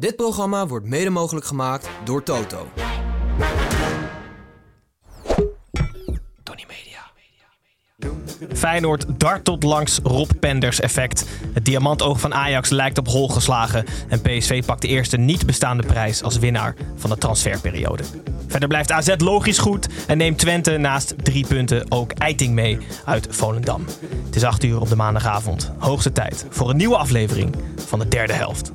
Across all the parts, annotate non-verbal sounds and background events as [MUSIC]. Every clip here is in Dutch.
Dit programma wordt mede mogelijk gemaakt door Toto. Tony Media. Feyenoord dartelt langs Rob Penders effect. Het diamantoog van Ajax lijkt op hol geslagen. En PSV pakt de eerste niet bestaande prijs als winnaar van de transferperiode. Verder blijft AZ logisch goed en neemt Twente naast drie punten ook Eiting mee uit Volendam. Het is 8 uur op de maandagavond. Hoogste tijd voor een nieuwe aflevering van de derde helft.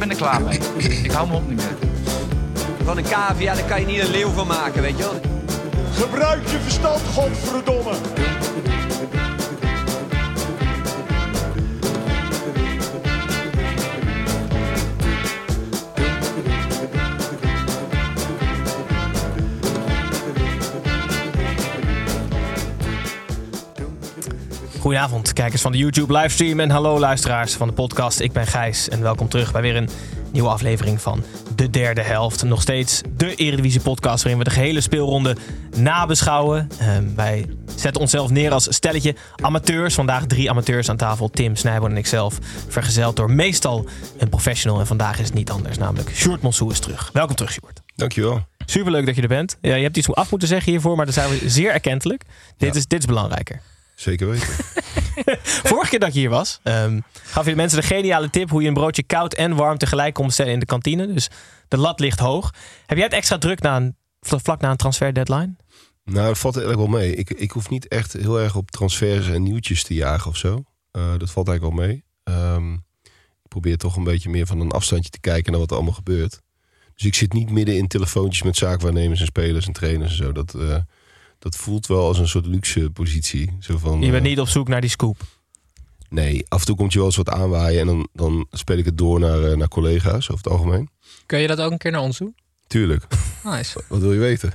Ben er klaar mee. Ik hou me op niet meer. Van een cavia, daar kan je niet een leeuw van maken, weet je wel. Gebruik je verstand, godverdomme. Goedenavond, kijkers van de YouTube livestream en hallo luisteraars van de podcast. Ik ben Gijs en welkom terug bij weer een nieuwe aflevering van de derde helft. Nog steeds de Eredivisie podcast waarin we de gehele speelronde nabeschouwen. Ehm, wij zetten onszelf neer als stelletje amateurs. Vandaag drie amateurs aan tafel, Tim Snijboon en ikzelf. Vergezeld door meestal een professional en vandaag is het niet anders, namelijk Sjoerd Monsou is terug. Welkom terug Sjoerd. Dankjewel. Superleuk dat je er bent. Ja, je hebt iets af moeten zeggen hiervoor, maar dat zijn we zeer erkentelijk. Dit, is, dit is belangrijker. Zeker weten. [LAUGHS] [LAUGHS] Vorige keer dat je hier was, ehm, gaf je de mensen de geniale tip hoe je een broodje koud en warm tegelijk kon bestellen in de kantine. Dus de lat ligt hoog. Heb jij het extra druk na een, vlak na een transfer deadline? nou, dat valt eigenlijk wel mee. Ik, ik hoef niet echt heel erg op transfers en nieuwtjes te jagen of zo. Eh, dat valt eigenlijk wel mee. Ehm, ik probeer toch een beetje meer van een afstandje te kijken naar wat er allemaal gebeurt. Dus ik zit niet midden in telefoontjes met zaakwaarnemers en spelers en trainers en zo. Dat, eh, dat voelt wel als een soort luxe positie. Zo van, Je bent eh, niet op zoek naar die scoop. Nee, af en toe komt je wel eens wat aanwaaien en dan, dan speel ik het door naar, eh, naar collega's over het algemeen. Kun je dat ook een keer naar ons doen? Tuurlijk. Nice. Wat wil je weten?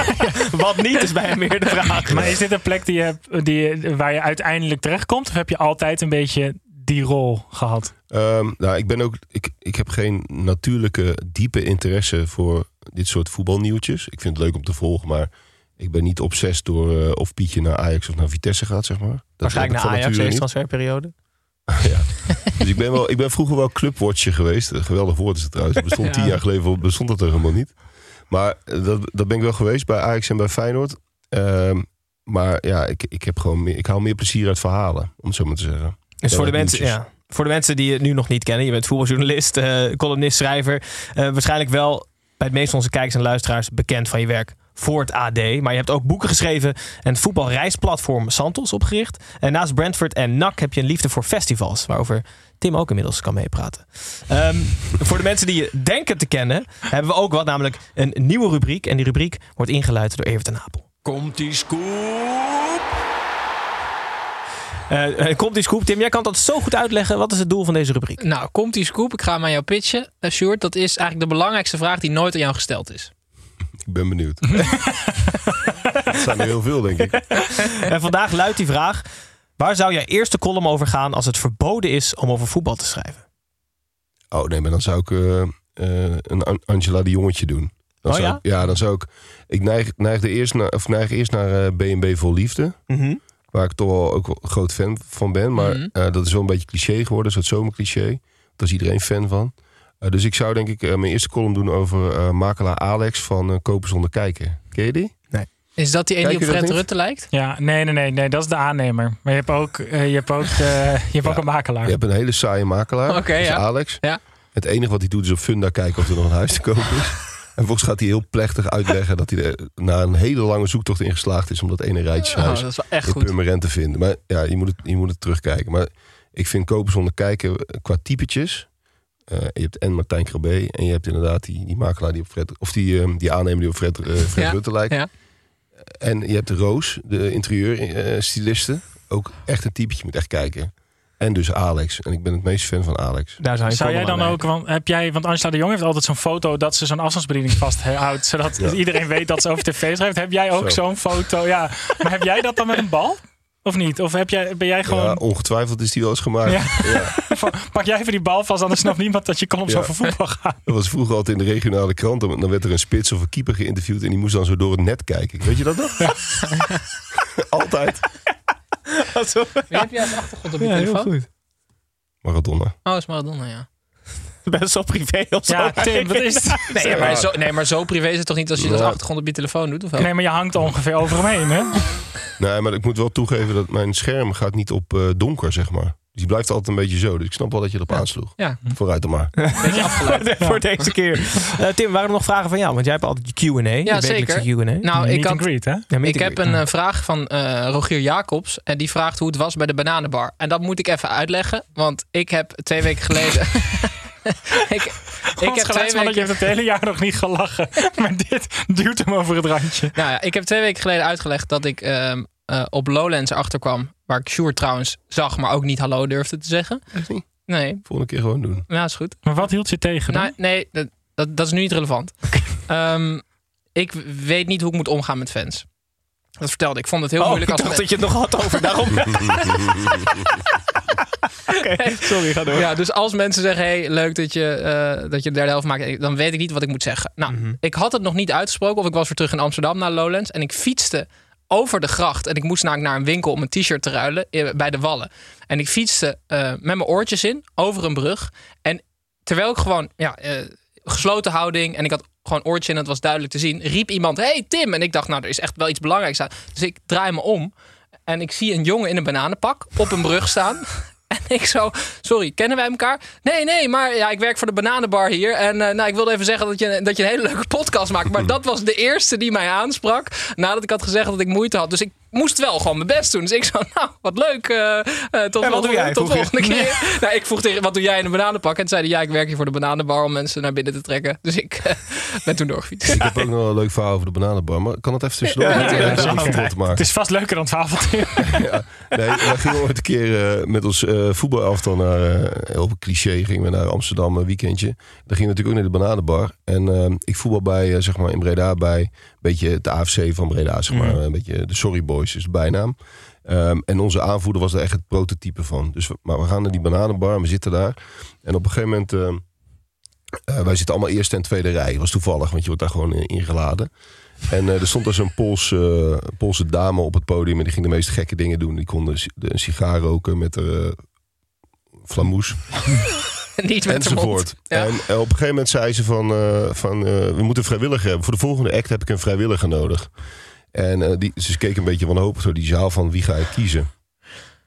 [LAUGHS] Wat niet is bij hem meer de vraag. [LAUGHS] Maar is dit een plek die je, hebt- die, waar je uiteindelijk terechtkomt? Of heb je altijd een beetje die rol gehad? Ehm, nou, ik ben ook. Ik, ik heb geen natuurlijke diepe interesse voor dit soort voetbalnieuwtjes. Ik vind het leuk om te volgen, maar ik ben niet obsessief door eh, of Pietje naar Ajax of naar Vitesse gaat, zeg maar. Dat Waarschijnlijk heb naar ik Ajax deze transferperiode. [LAUGHS] ja. Dus ik ben, wel, ik ben vroeger wel clubwatcher geweest. Een geweldig woord is het trouwens. Bestond tien Ja. jaar geleden bestond dat er helemaal niet. Maar eh, dat, dat ben ik wel geweest bij Ajax en bij Feyenoord. Ehm, maar ja, ik, ik, heb gewoon meer, ik haal meer plezier uit verhalen, om het zo maar te zeggen. Dus voor de, mensen, ja, voor de mensen die het nu nog niet kennen. Je bent voetbaljournalist, eh, columnist, schrijver. Waarschijnlijk wel bij het meeste van onze kijkers en luisteraars bekend van je werk voor het AD. Maar je hebt ook boeken geschreven en het voetbalreisplatform Santos opgericht. En naast Brentford en NAC heb je een liefde voor festivals. Waarover Tim ook inmiddels kan meepraten. Ehm, voor de mensen die je denken te kennen, hebben we ook wat, namelijk een nieuwe rubriek. En die rubriek wordt ingeluid door Evert ten Apel. Komt die scoop? Eh, eh, komt die scoop, Tim? Jij kan dat zo goed uitleggen. Wat is het doel van deze rubriek? Nou, komt die scoop. Ik ga hem aan jou pitchen. Uh, Sjoerd, dat is eigenlijk de belangrijkste vraag die nooit aan jou gesteld is. Ik ben benieuwd. [LAUGHS] Het zijn er heel veel, denk ik. En vandaag luidt die vraag: waar zou jouw eerste column over gaan als het verboden is om over voetbal te schrijven? Oh nee, maar dan zou ik eh, eh, een An- Angela de Jongetje doen. Dan Oh zou ja? Ik, ja, dan zou ik. Ik neig, neigde eerst naar, of neig eerst naar eh, B&B Vol Liefde. Waar ik toch wel ook groot fan van ben. Maar Mhm. eh, dat is wel een beetje cliché geworden. Een soort zomercliché. Daar is iedereen fan van. Eh, dus ik zou denk ik eh, mijn eerste column doen over eh, makelaar Alex van Kopen zonder kijken. Ken je die? Is dat die ene die op Fred? Rutte lijkt? Ja, nee, nee, nee, nee, dat is de aannemer. Maar je hebt ook, je hebt ook, je hebt ook een makelaar. Je hebt een hele saaie makelaar. Oké, ja. Alex. Ja. Het enige wat hij doet is op Funda kijken of er nog een huis te kopen is. [LAUGHS] En volgens gaat hij heel plechtig uitleggen dat hij er na een hele lange zoektocht in geslaagd is om dat ene Oh, rijtjeshuis dat is wel echt in. Purmerend te vinden. Maar ja, je moet het, je moet het terugkijken. Maar ik vind kopen zonder kijken qua typetjes Eh, je hebt en Martijn Krabbe. En je hebt inderdaad die, die makelaar die op Fred... Of die, ehm, die aannemer die op Fred, eh, Fred Ja, Rutte lijkt. ja. En je hebt de Roos, de interieurstyliste. ook echt een typetje, je moet echt kijken. En dus Alex. En ik ben het meest fan van Alex. Daar zou, je Zou jij dan ook, want heb jij, want Angela de Jong heeft altijd zo'n foto dat ze zo'n afstandsbediening vasthoudt, zodat Ja. iedereen weet dat ze over tv schrijft. Heb jij ook Zo. zo'n foto? Ja, maar heb jij dat dan met een bal? Of niet? Of heb jij, ben jij Ja, gewoon, ongetwijfeld is die wel eens gemaakt. Ja. [LAUGHS] Pak jij even die bal vast, anders snapt niemand dat je columns Ja. over voetbal gaan. Dat was vroeger altijd in de regionale krant. Dan dan werd er een spits of een keeper geïnterviewd. En die moest dan zo door het net kijken. Weet je dat nog? [LAUGHS] altijd. [LAUGHS] Wie heb jij als achtergrond op je Ja, heel telefoon? goed. Maradona. Oh, is Maradona, ja. Best wel privé of zo. Ja, Tim, wat is het? Nee, maar zo, nee, maar zo privé is het toch niet als je dat achtergrond op je telefoon doet? Of wel? Nee, maar je hangt ongeveer over hem heen, hè? Nee, maar ik moet wel toegeven dat mijn scherm gaat niet op eh, donker, zeg maar. Dus die blijft altijd een beetje zo. Dus ik snap wel dat je erop aansloeg. Ja. Vooruit dan maar. [LAUGHS] Beetje afgeleid. [LAUGHS] Voor deze keer. Eh, Tim, waren er nog vragen van jou? Want jij hebt altijd je Q&A. je Ja, wekelijkse zeker. Q&A. Nou, ik Meet had, and greet, hè? Ja, meet Ik heb een eh, vraag van eh, Rogier Jacobs. En die vraagt hoe het was bij de bananenbar. En dat moet ik even uitleggen. Want ik heb twee weken geleden... [LAUGHS] ik, ik heb twee je weken, heeft het hele jaar nog niet gelachen. [LAUGHS] Maar dit duwt hem over het randje. nou ja, ik heb twee weken geleden uitgelegd dat ik ehm, eh, op Lowlands achterkwam. Waar ik Sjoerd trouwens zag, maar ook niet hallo durfde te zeggen. Echt niet? Nee, Volgende keer gewoon doen. ja, is goed. Maar wat hield je tegen dan? Nou, nee, dat, dat, dat is nu niet relevant. Ehm, ik weet niet hoe ik moet omgaan met fans. Dat vertelde ik. Ik vond het heel Oh, ik moeilijk als dacht men- dat je het nog had over daarom. [LAUGHS] Oké, sorry, ga door. Ja, dus als mensen zeggen, hey, leuk dat je, eh, dat je de derde helft maakt, dan weet ik niet wat ik moet zeggen. Nou, Mhm. ik had het nog niet uitgesproken, of ik was weer terug in Amsterdam naar Lowlands en ik fietste over de gracht en ik moest namelijk naar een winkel om een t-shirt te ruilen eh, bij de Wallen. En ik fietste eh, met mijn oortjes in over een brug en terwijl ik gewoon ja, gesloten houding en ik had gewoon oortjes in, en het was duidelijk te zien, riep iemand, hey Tim, en ik dacht, nou, er is echt wel iets belangrijks aan. Dus ik draai me om en ik zie een jongen in een bananenpak op een brug staan. [LAUGHS] [LAUGHS] En ik zo, sorry, kennen wij elkaar? Nee, nee, maar ja, ik werk voor de bananenbar hier. En eh, nou, ik wilde even zeggen dat je, dat je een hele leuke [LAUGHS] podcast maakt. Maar [LAUGHS] dat was de eerste die mij aansprak. Nadat ik had gezegd dat ik moeite had. Dus ik moest wel gewoon mijn best doen. Dus ik zo, [LAUGHS] nou, wat leuk. eh, eh, tot En wat doe jij, tot volgende keer. [LAUGHS] Nou, ik vroeg tegen, wat doe jij in een bananenpak? En zeiden, ja, ik werk hier voor de bananenbar om mensen naar binnen te trekken. Dus ik eh, [LAUGHS] ben toen doorgefietst. Ik heb ook nog een leuk verhaal over de bananenbar. Maar kan het even tussendoor? Ja, maken. Het is vast leuker dan het avontuur. Ja, nee, we gingen ooit een keer eh, met ons eh voetbalelftal naar, eh, heel cliché, gingen we naar Amsterdam een weekendje. Dan gingen we natuurlijk ook naar de bananenbar. En eh, ik voetbal bij, zeg maar, in Breda bij beetje het AFC van Breda, zeg maar. Een beetje de Sorry Boys is de bijnaam. Ehm, en onze aanvoerder was er echt het prototype van. Dus we, maar we gaan naar die bananenbar en we zitten daar. En op een gegeven moment... eh, eh, wij zitten allemaal eerste en tweede rij. was toevallig, want je wordt daar gewoon eh, ingeladen. En eh, er stond dus een Poolse, Poolse dame op het podium. En die ging de meest gekke dingen doen. Die kon een, si- een sigaar roken met uh, flamoes. [LAUGHS] [LAUGHS] Niet met enzovoort. Ja. En eh, op een gegeven moment zei ze van... eh, van eh, we moeten vrijwilliger hebben. Voor de volgende act heb ik een vrijwilliger nodig. En die, ze keek een beetje wanhopig door die zaal van wie ga ik kiezen.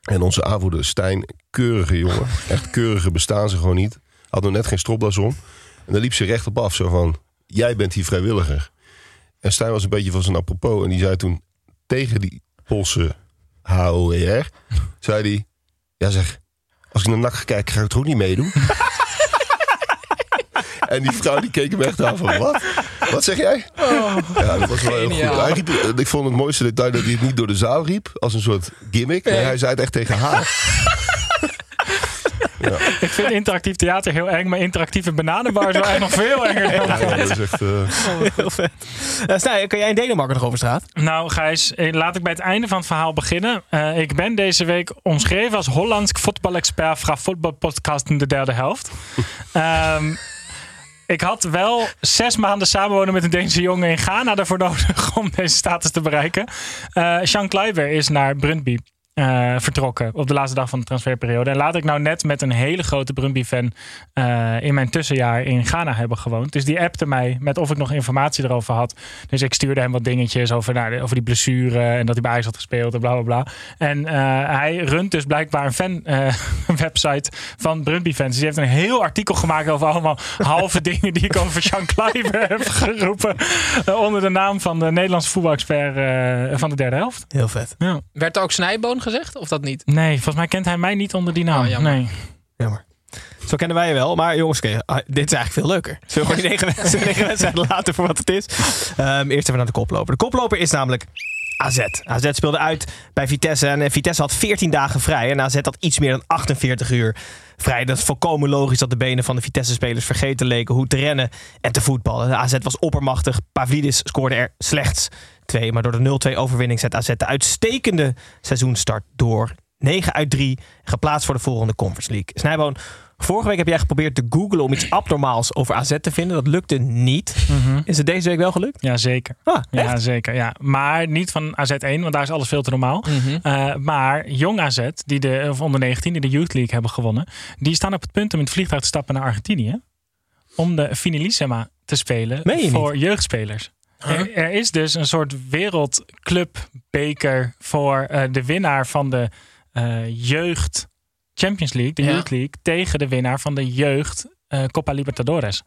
En onze aanvoerder Stijn, keurige jongen. [LAUGHS] Echt keurige bestaan ze gewoon niet. Had nog net geen stropdas om. En dan liep ze recht op af. Zo van, jij bent die vrijwilliger. En Stijn was een beetje van zijn apropos. En die zei toen tegen die Poolse HOER... [LAUGHS] zei hij, ja zeg, als ik naar NAC kijk, ga ik toch ook niet meedoen? [LAUGHS] en die vrouw die keek hem echt aan van, wat? Wat zeg jij? ja, dat was wel heel goed. geniaal. Hij riep, het- ik vond het mooiste detail dat hij het niet door de zaal riep... als een soort gimmick. Nee, Nee. hij zei het echt tegen haar. [LAUGHS] Ik vind interactief theater heel eng, maar interactieve bananenbar is wel echt nog veel [LAUGHS] enger. dan Ja, dat is echt... eh, Heel vet. Uh, Stijn, kan jij in Denemarken nog over straat? Nou, Gijs, eh, laat ik bij het einde van het verhaal beginnen. Eh, ik ben deze week omschreven als Hollands voetbalexpert fra voetbalpodcast in de derde helft. [LAUGHS] Ehm, ik had wel zes maanden samenwonen met een Deense jongen in Ghana daarvoor nodig om deze status te bereiken. Eh Sean Kleiber is naar Brøndby eh, vertrokken op de laatste dag van de transferperiode. En laat ik nou net met een hele grote Brøndby-fan eh, in mijn tussenjaar in Ghana hebben gewoond. Dus die appte mij met of ik nog informatie erover had. Dus ik stuurde hem wat dingetjes over, nou, over die blessure en dat hij bij Ajax had gespeeld en bla bla bla. En eh, hij runt dus blijkbaar een fan eh, [LAUGHS] website van Brøndby fans. Dus die heeft een heel artikel gemaakt over allemaal halve [LAUGHS] dingen die ik over Sean Kleiber [LAUGHS] heb geroepen. onder de naam van de Nederlandse voetbalexpert eh, van de derde helft. Heel vet. Ja. Werd er ook snijboon gezegd, of dat niet? Nee, volgens mij kent hij mij niet onder die naam. Oh, jammer. nee. Jammer. Zo kennen wij je wel. Maar jongens, ah, dit is eigenlijk veel leuker. Zullen we gewoon die negen, [LAUGHS] wedstrijden- laten voor wat het is? Ehm, eerst even naar de koploper. De koploper is namelijk AZ. AZ speelde uit bij Vitesse. En Vitesse had 14 dagen vrij. En AZ had iets meer dan 48 uur vrij. Dat is volkomen logisch dat de benen van de Vitesse-spelers vergeten leken hoe te rennen en te voetballen. De AZ was oppermachtig. Pavlidis scoorde er slechts twee. Maar door de 0-2 overwinning zet AZ de uitstekende seizoenstart door. 9 uit 3, geplaatst voor de volgende Conference League. Snijboon, vorige week heb jij geprobeerd te googlen om iets abnormaals over AZ te vinden. Dat lukte niet. Is het deze week wel gelukt? Ja, zeker. Ah? Ja, zeker. Ja. Maar niet van AZ1, want daar is alles veel te normaal. Mhm. Eh, maar Jong AZ, die de, of onder 19, die de Youth League hebben gewonnen, die staan op het punt om in het vliegtuig te stappen naar Argentinië. Om de Finalissima te spelen je voor jeugdspelers. Er, er is dus een soort wereldclubbeker voor eh, de winnaar van de eh, jeugd Champions League, de Ja. Youth League, tegen de winnaar van de jeugd eh, Copa Libertadores.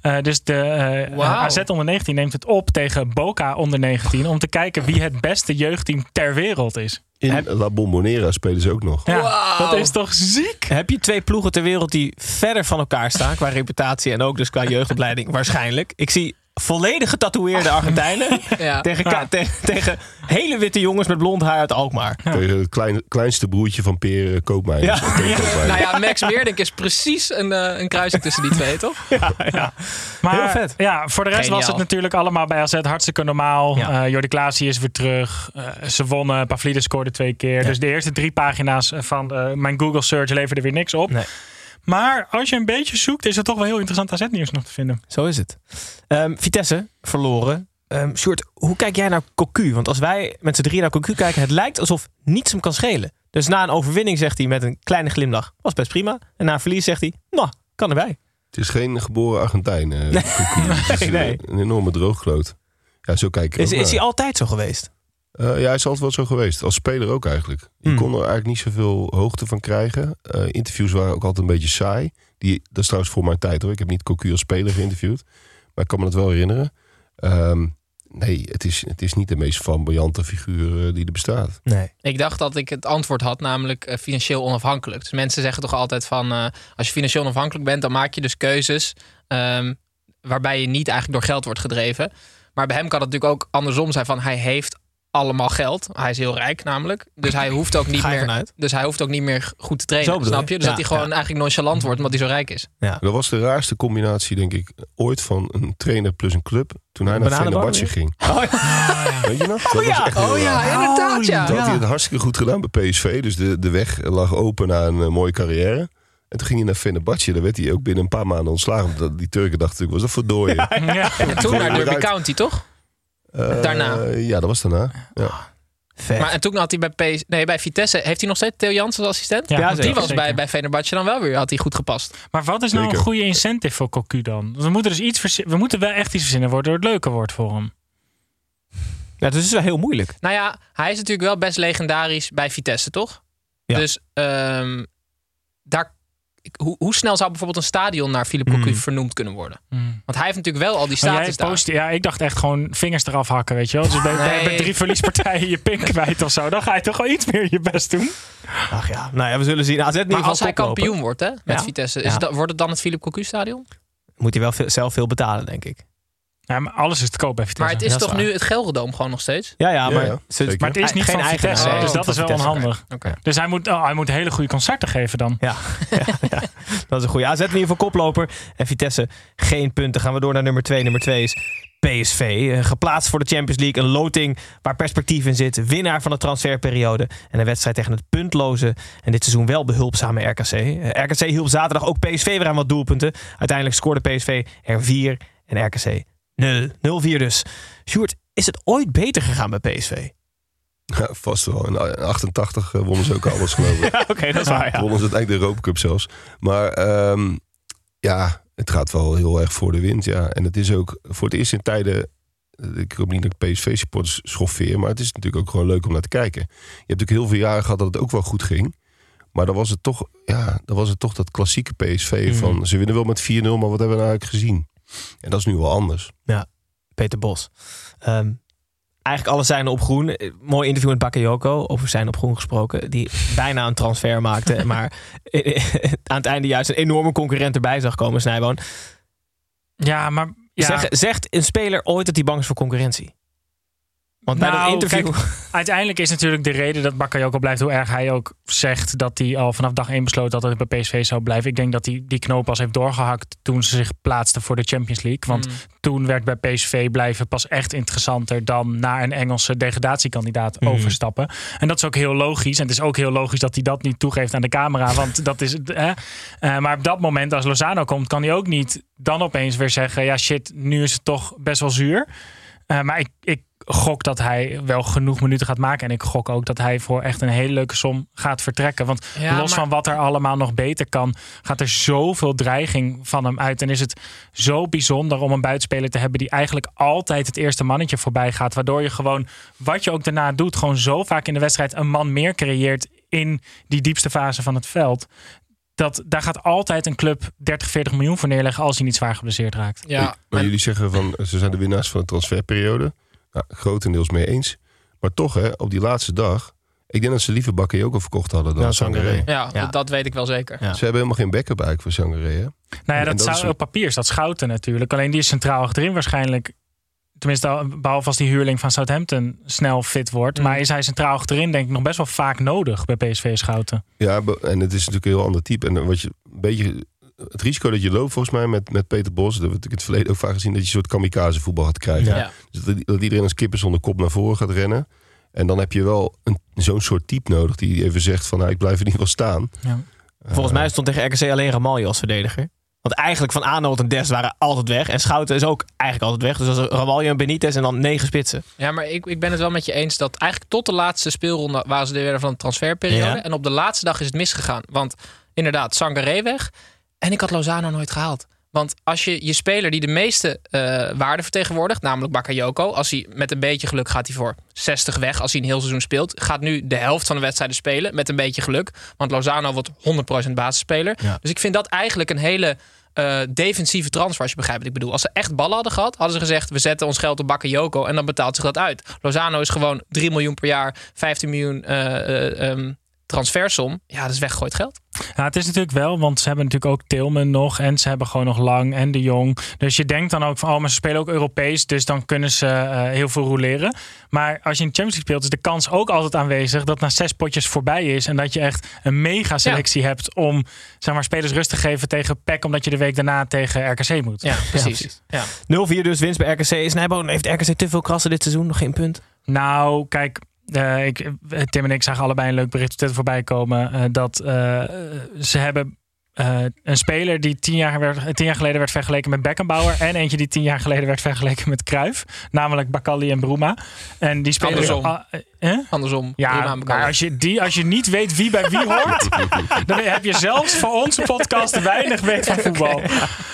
Eh, dus de eh. AZ onder 19 neemt het op tegen Boca onder 19 om te kijken wie het beste jeugdteam ter wereld is. In La Bombonera spelen ze ook nog. Ja. Dat is toch ziek? Heb je twee ploegen ter wereld die verder van elkaar staan qua reputatie en ook dus qua jeugdopleiding? Waarschijnlijk. Ik zie volledig getatoeëerde [LAUGHS] Argentijnen Ja. tegen, tegen, tegen hele witte jongens met blond haar uit Alkmaar. Tegen het klein, kleinste broertje van Peer eh, Koopmeiners. Ja. Nou ja, Max Meerdink is precies een, eh, een kruising tussen die twee, toch? Ja, ja. Maar Heel vet. ja, voor de rest was het natuurlijk allemaal bij AZ hartstikke normaal. Ja. Eh Jordi Klaasie is weer terug. Eh, ze wonnen. Pavlidis scoorde twee keer. Dus de eerste drie pagina's van eh, mijn Google search leverden weer niks op. Nee. Maar als je een beetje zoekt, is er toch wel heel interessant AZ-nieuws nog te vinden. Zo is het. Ehm, Vitesse verloren. Ehm Sjoerd, hoe kijk jij naar Cocu? Want als wij met z'n drieën naar Cocu kijken, het lijkt alsof niets hem kan schelen. Dus na een overwinning zegt hij met een kleine glimlach, was best prima. En na een verlies zegt hij, nou, kan erbij. Het is geen geboren Argentijn. eh, [LAUGHS] Cocu. Het is, eh, nee. Een enorme droogkloot. Ja, zo kijk ik Is, is hij altijd zo geweest? Eh, ja, hij is altijd wel zo geweest. Als speler ook eigenlijk. Je Hmm. kon er eigenlijk niet zoveel hoogte van krijgen. Eh, interviews waren ook altijd een beetje saai. Die, dat is trouwens voor mijn tijd hoor. Ik heb niet Cocu als speler geïnterviewd. Maar ik kan me dat wel herinneren. Ehm, nee, het is, het is niet de meest flamboyante figuur eh, die er bestaat. Nee. Ik dacht dat ik het antwoord had, namelijk financieel onafhankelijk. Dus mensen zeggen toch altijd van, als je financieel onafhankelijk bent, dan maak je dus keuzes ehm, waarbij je niet eigenlijk door geld wordt gedreven. Maar bij hem kan het natuurlijk ook andersom zijn van, hij heeft allemaal geld. Hij is heel rijk namelijk. Dus hij hoeft ook [LAUGHS] niet Ga je meer. vanuit? Dus hij hoeft ook niet meer goed te trainen. Snap je? Dus Ja, dat hij gewoon ja. eigenlijk nonchalant wordt omdat hij zo rijk is. Dat was de raarste combinatie, denk ik, ooit van een trainer plus een club. Toen hij naar Fenerbahce ging. Oh, ja. [LAUGHS] Weet je nog? Dat was echt heel Oh ja, raar. inderdaad ja. Toen had hij het hartstikke goed gedaan bij PSV. Dus de, de weg lag open naar een eh, mooie carrière. En toen ging hij naar Fenerbahce. Daar werd hij ook binnen een paar maanden ontslagen. Omdat die Turken dachten natuurlijk, was dat voor dooien? Ja. En toen naar Derby. County, toch? Eh, Daarna. Ja, dat was daarna. Ja. Vet. Maar en toen had hij bij, PS, nee, bij Vitesse, heeft hij nog steeds Theo Jansen als assistent? Ja, Want die zeker. was bij, bij Fenerbahce dan wel weer, had hij goed gepast. Maar wat is nou Zeker. een goede incentive voor Cocu dan? We moeten dus iets we moeten wel echt iets verzinnen waardoor het leuker wordt voor hem. ja, dus het is wel heel moeilijk. Nou ja, hij is natuurlijk wel best legendarisch bij Vitesse, toch? Ja. Dus ehm, daar, ik- hoe, hoe snel zou bijvoorbeeld een stadion naar Philippe Cocu Hmm. vernoemd kunnen worden? Hmm. Want hij heeft natuurlijk wel al die status daar. post, ja, ik dacht echt gewoon vingers eraf hakken, weet je wel. Dus bij, bij- Nee. bij drie verliespartijen je pink kwijt of zo. Dan ga je toch wel iets meer je best doen. Ach ja, nou ja, we zullen zien. AZ in ieder Maar geval als hij kampioen wordt hè, met Ja. Vitesse, is Ja. dat, wordt het dan het Philippe Cocu stadion? Moet hij wel veel- zelf veel betalen, denk ik. Ja, maar alles is te koop bij Vitesse. Maar het is toch nu het Gelredome gewoon nog steeds? Ja, ja, maar, ja. Maar het is niet geen van. Vitesse, Oh, dus dat is wel Vitesse. onhandig. Oké. Dus hij moet, oh, hij moet hele goede concerten geven dan. Ja, [LAUGHS] ja, ja, dat is een goede. AZ in ieder geval koploper. En Vitesse geen punten. Gaan we door naar nummer 2. Nummer 2 is PSV. Eh, geplaatst voor de Champions League. Een loting waar perspectief in zit. Winnaar van de transferperiode. En een wedstrijd tegen het puntloze en dit seizoen wel behulpzame RKC. Eh, RKC hielp zaterdag ook PSV weer aan wat doelpunten. Uiteindelijk scoorde PSV er 4 en RKC 0. 0-4 dus. Sjoerd, is het ooit beter gegaan bij PSV? Ja, vast wel. In 88 eh, wonnen ze ook alles, geloof ik. [LAUGHS] Ja, oké, dat is waar. Ja. Wonnen ze uiteindelijk de Europa Cup zelfs. Maar ehm, ja, het gaat wel heel erg voor de wind. Ja. En het is ook voor het eerst in tijden... Ik hoop niet dat ik PSV-supporters schoffeer... maar het is natuurlijk ook gewoon leuk om naar te kijken. Je hebt natuurlijk heel veel jaren gehad dat het ook wel goed ging. Maar dan was het toch, ja, dan was het toch dat klassieke PSV Mhm. van... ze winnen wel met 4-0, maar wat hebben we nou eigenlijk gezien? En dat is nu wel anders. Peter Bos. Ehm, eigenlijk alle zijn op groen. Eh, Mooi interview met Bakayoko, over zijn op groen gesproken. Die [LAUGHS] bijna een transfer maakte. [LAUGHS] maar aan het einde juist een enorme concurrent erbij zag komen, Snijboon. Ja, maar... Ja. Zeg, zegt een speler ooit dat hij bang is voor concurrentie? Want bij Nou, dat interview... kijk, uiteindelijk is natuurlijk de reden dat Bakayoko blijft... hoe erg hij ook zegt dat hij al vanaf dag 1 besloot... dat hij bij PSV zou blijven. Ik denk dat hij die knoop pas heeft doorgehakt... toen ze zich plaatsten voor de Champions League. Want Mm. toen werd bij PSV blijven pas echt interessanter... dan naar een Engelse degradatiekandidaat Mhm. overstappen. En dat is ook heel logisch. En het is ook heel logisch dat hij dat niet toegeeft aan de camera. Want [LAUGHS] dat is... Eh, maar op dat moment, als Lozano komt... kan hij ook niet dan opeens weer zeggen... ja shit, nu is het toch best wel zuur. Eh, maar ik, ik gok dat hij wel genoeg minuten gaat maken. En ik gok ook dat hij voor echt een hele leuke som gaat vertrekken. Want Ja, los maar- van wat er allemaal nog beter kan, gaat er zoveel dreiging van hem uit. En is het zo bijzonder om een buitenspeler te hebben die eigenlijk altijd het eerste mannetje voorbij gaat. Waardoor je gewoon, wat je ook daarna doet, gewoon zo vaak in de wedstrijd een man meer creëert in die diepste fase van het veld. Dat, daar gaat altijd een club 30, 40 miljoen voor neerleggen als hij niet zwaar geblesseerd raakt. Ja, Maar jullie zeggen van ze zijn de winnaars van de transferperiode. Nou, grotendeels mee eens. Maar toch, hè, op die laatste dag. Ik denk dat ze liever Bakayoko verkocht hadden dan Ja, Sangaré. Ja, Ja. Dat, weet ik wel zeker. Ja. Ze hebben helemaal geen backup eigenlijk voor Sangaré. Hè? Nou ja, En dat, dat zou is een- op papier is dat Schouten natuurlijk. Alleen die is centraal achterin waarschijnlijk. Tenminste, al- behalve als die huurling van Southampton snel fit wordt. Mm. Maar is hij centraal achterin denk ik nog best wel vaak nodig bij PSV Schouten. Ja, en het is natuurlijk een heel ander type. En wat je een beetje. Het risico dat je loopt, volgens mij, met, met Peter Bos. Dat we natuurlijk in het verleden ook vaak gezien. Dat je een soort kamikaze voetbal gaat krijgen. Ja. Dus dat, dat iedereen als kippen zonder kop naar voren gaat rennen. En dan heb je wel een, zo'n soort type nodig. Die even zegt van, nou, ik blijf in ieder geval staan. Ja. Volgens mij stond tegen RKC alleen Ramaljo als verdediger. Want eigenlijk Van Arnold en Des waren altijd weg. En Schouten is ook eigenlijk altijd weg. Dus als Ramaljo en Benitez en dan negen spitsen. Ja, maar ik, ik ben het wel met je eens dat eigenlijk tot de laatste speelronde waren ze er weer van de transferperiode. Ja. En op de laatste dag is het misgegaan. Want inderdaad, Sangaré weg. En ik had Lozano nooit gehaald. Want als je je speler die de meeste eh waarde vertegenwoordigt, namelijk Bakayoko, als hij met een beetje geluk gaat hij voor 60 weg als hij een heel seizoen speelt, gaat nu de helft van de wedstrijden spelen met een beetje geluk. Want Lozano wordt 100% basisspeler. Ja. Dus ik vind dat eigenlijk een hele eh, defensieve transfer, als je begrijpt wat ik bedoel. Als ze echt ballen hadden gehad, hadden ze gezegd: we zetten ons geld op Bakayoko en dan betaalt zich dat uit. Lozano is gewoon 3 miljoen per jaar, 15 miljoen eh, transfersom. Ja, dat is weggegooid geld. Ja, het is natuurlijk wel, want ze hebben natuurlijk ook Tilman nog. En ze hebben gewoon nog Lang en De Jong. Dus je denkt dan ook van, oh, maar ze spelen ook Europees. Dus dan kunnen ze eh, heel veel roleren. Maar als je in de Champions League speelt, is de kans ook altijd aanwezig dat na zes potjes voorbij is. En dat je echt een mega selectie hebt om zeg maar, spelers rust te geven tegen PEC. Omdat je de week daarna tegen RKC moet. Ja, precies. precies. Ja. 0-4 dus winst bij RKC. Snijboon heeft RKC te veel krassen dit seizoen. Nog geen punt. Nou, kijk, ik, eh, Tim en ik zagen allebei een leuk bericht voorbij komen. eh, dat eh, ze hebben eh, een speler die tien jaar, werd, tien jaar geleden werd vergeleken met Beckenbauer. En eentje die tien jaar geleden werd vergeleken met Cruijff. Namelijk Bakali en Bruma. En die spelen... Andersom. Eh, eh? Andersom. Ja, maar als je, die, als je niet weet wie bij wie hoort, [LAUGHS] dan heb je zelfs voor onze podcast weinig weet van voetbal. [LAUGHS]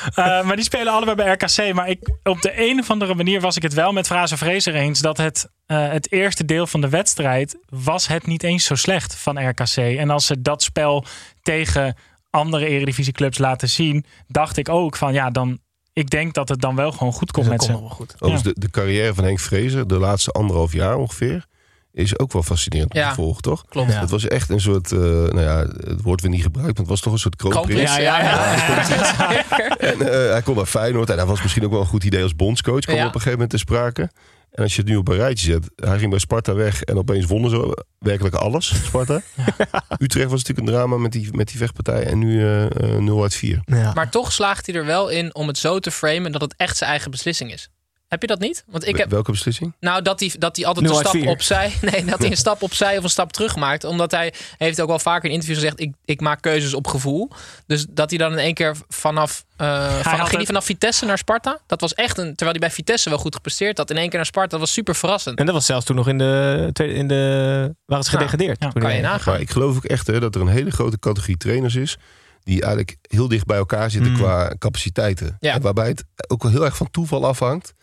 Eh, maar die spelen allebei bij RKC. Maar ik, op de een of andere manier was ik het wel met Fraser Vrezer eens dat het, eh, het eerste deel van de wedstrijd was het niet eens zo slecht van RKC. En als ze dat spel tegen andere eredivisieclubs laten zien, dacht ik ook van ja, dan. Ik denk dat het dan wel gewoon goed komt met ze. komt nog wel goed. Overigens, de, de carrière van Henk Vrezer, de laatste anderhalf jaar ongeveer, is ook wel fascinerend om Ja. te volgen, toch? Klopt. Ja. Het was echt een soort, eh, nou ja, het woord we niet gebruikt, maar het was toch een soort kroonprins. Ja, ja. ja. [LAUGHS] En eh, hij kon naar Feyenoord en dat was misschien ook wel een goed idee als bondscoach, kwam Ja. op een gegeven moment te sprake. En als je het nu op een rijtje zet, hij ging bij Sparta weg en opeens wonnen ze werkelijk alles, Sparta. [LAUGHS] Utrecht was natuurlijk een drama met die, met die vechtpartij en nu eh, eh, 0 uit 4. Ja. Maar toch slaagt hij er wel in om het zo te framen dat het echt zijn eigen beslissing is. Heb je dat niet? Want ik heb, Welke beslissing? Nou, dat hij, dat hij altijd een 0 uit stap 4. opzij. [LAUGHS] Nee, dat hij een [LAUGHS] stap opzij of een stap terug maakt. Omdat hij heeft ook wel vaker in interviews gezegd: ik, ik maak keuzes op gevoel. Dus dat hij dan in één keer vanaf. eh, van, had ging hij het- vanaf Vitesse naar Sparta? Dat was echt een. Terwijl hij bij Vitesse wel goed gepresteerd had. In één keer naar Sparta. Dat was super verrassend. En dat was zelfs toen nog in de... In de waren ze Ja. gedegradeerd. Ja, Kan je nagaan. Maar ik geloof ook echt hè, dat er een hele grote categorie trainers is. die eigenlijk heel dicht bij elkaar zitten Mm. qua capaciteiten. Ja. En waarbij het ook wel heel erg van toeval afhangt.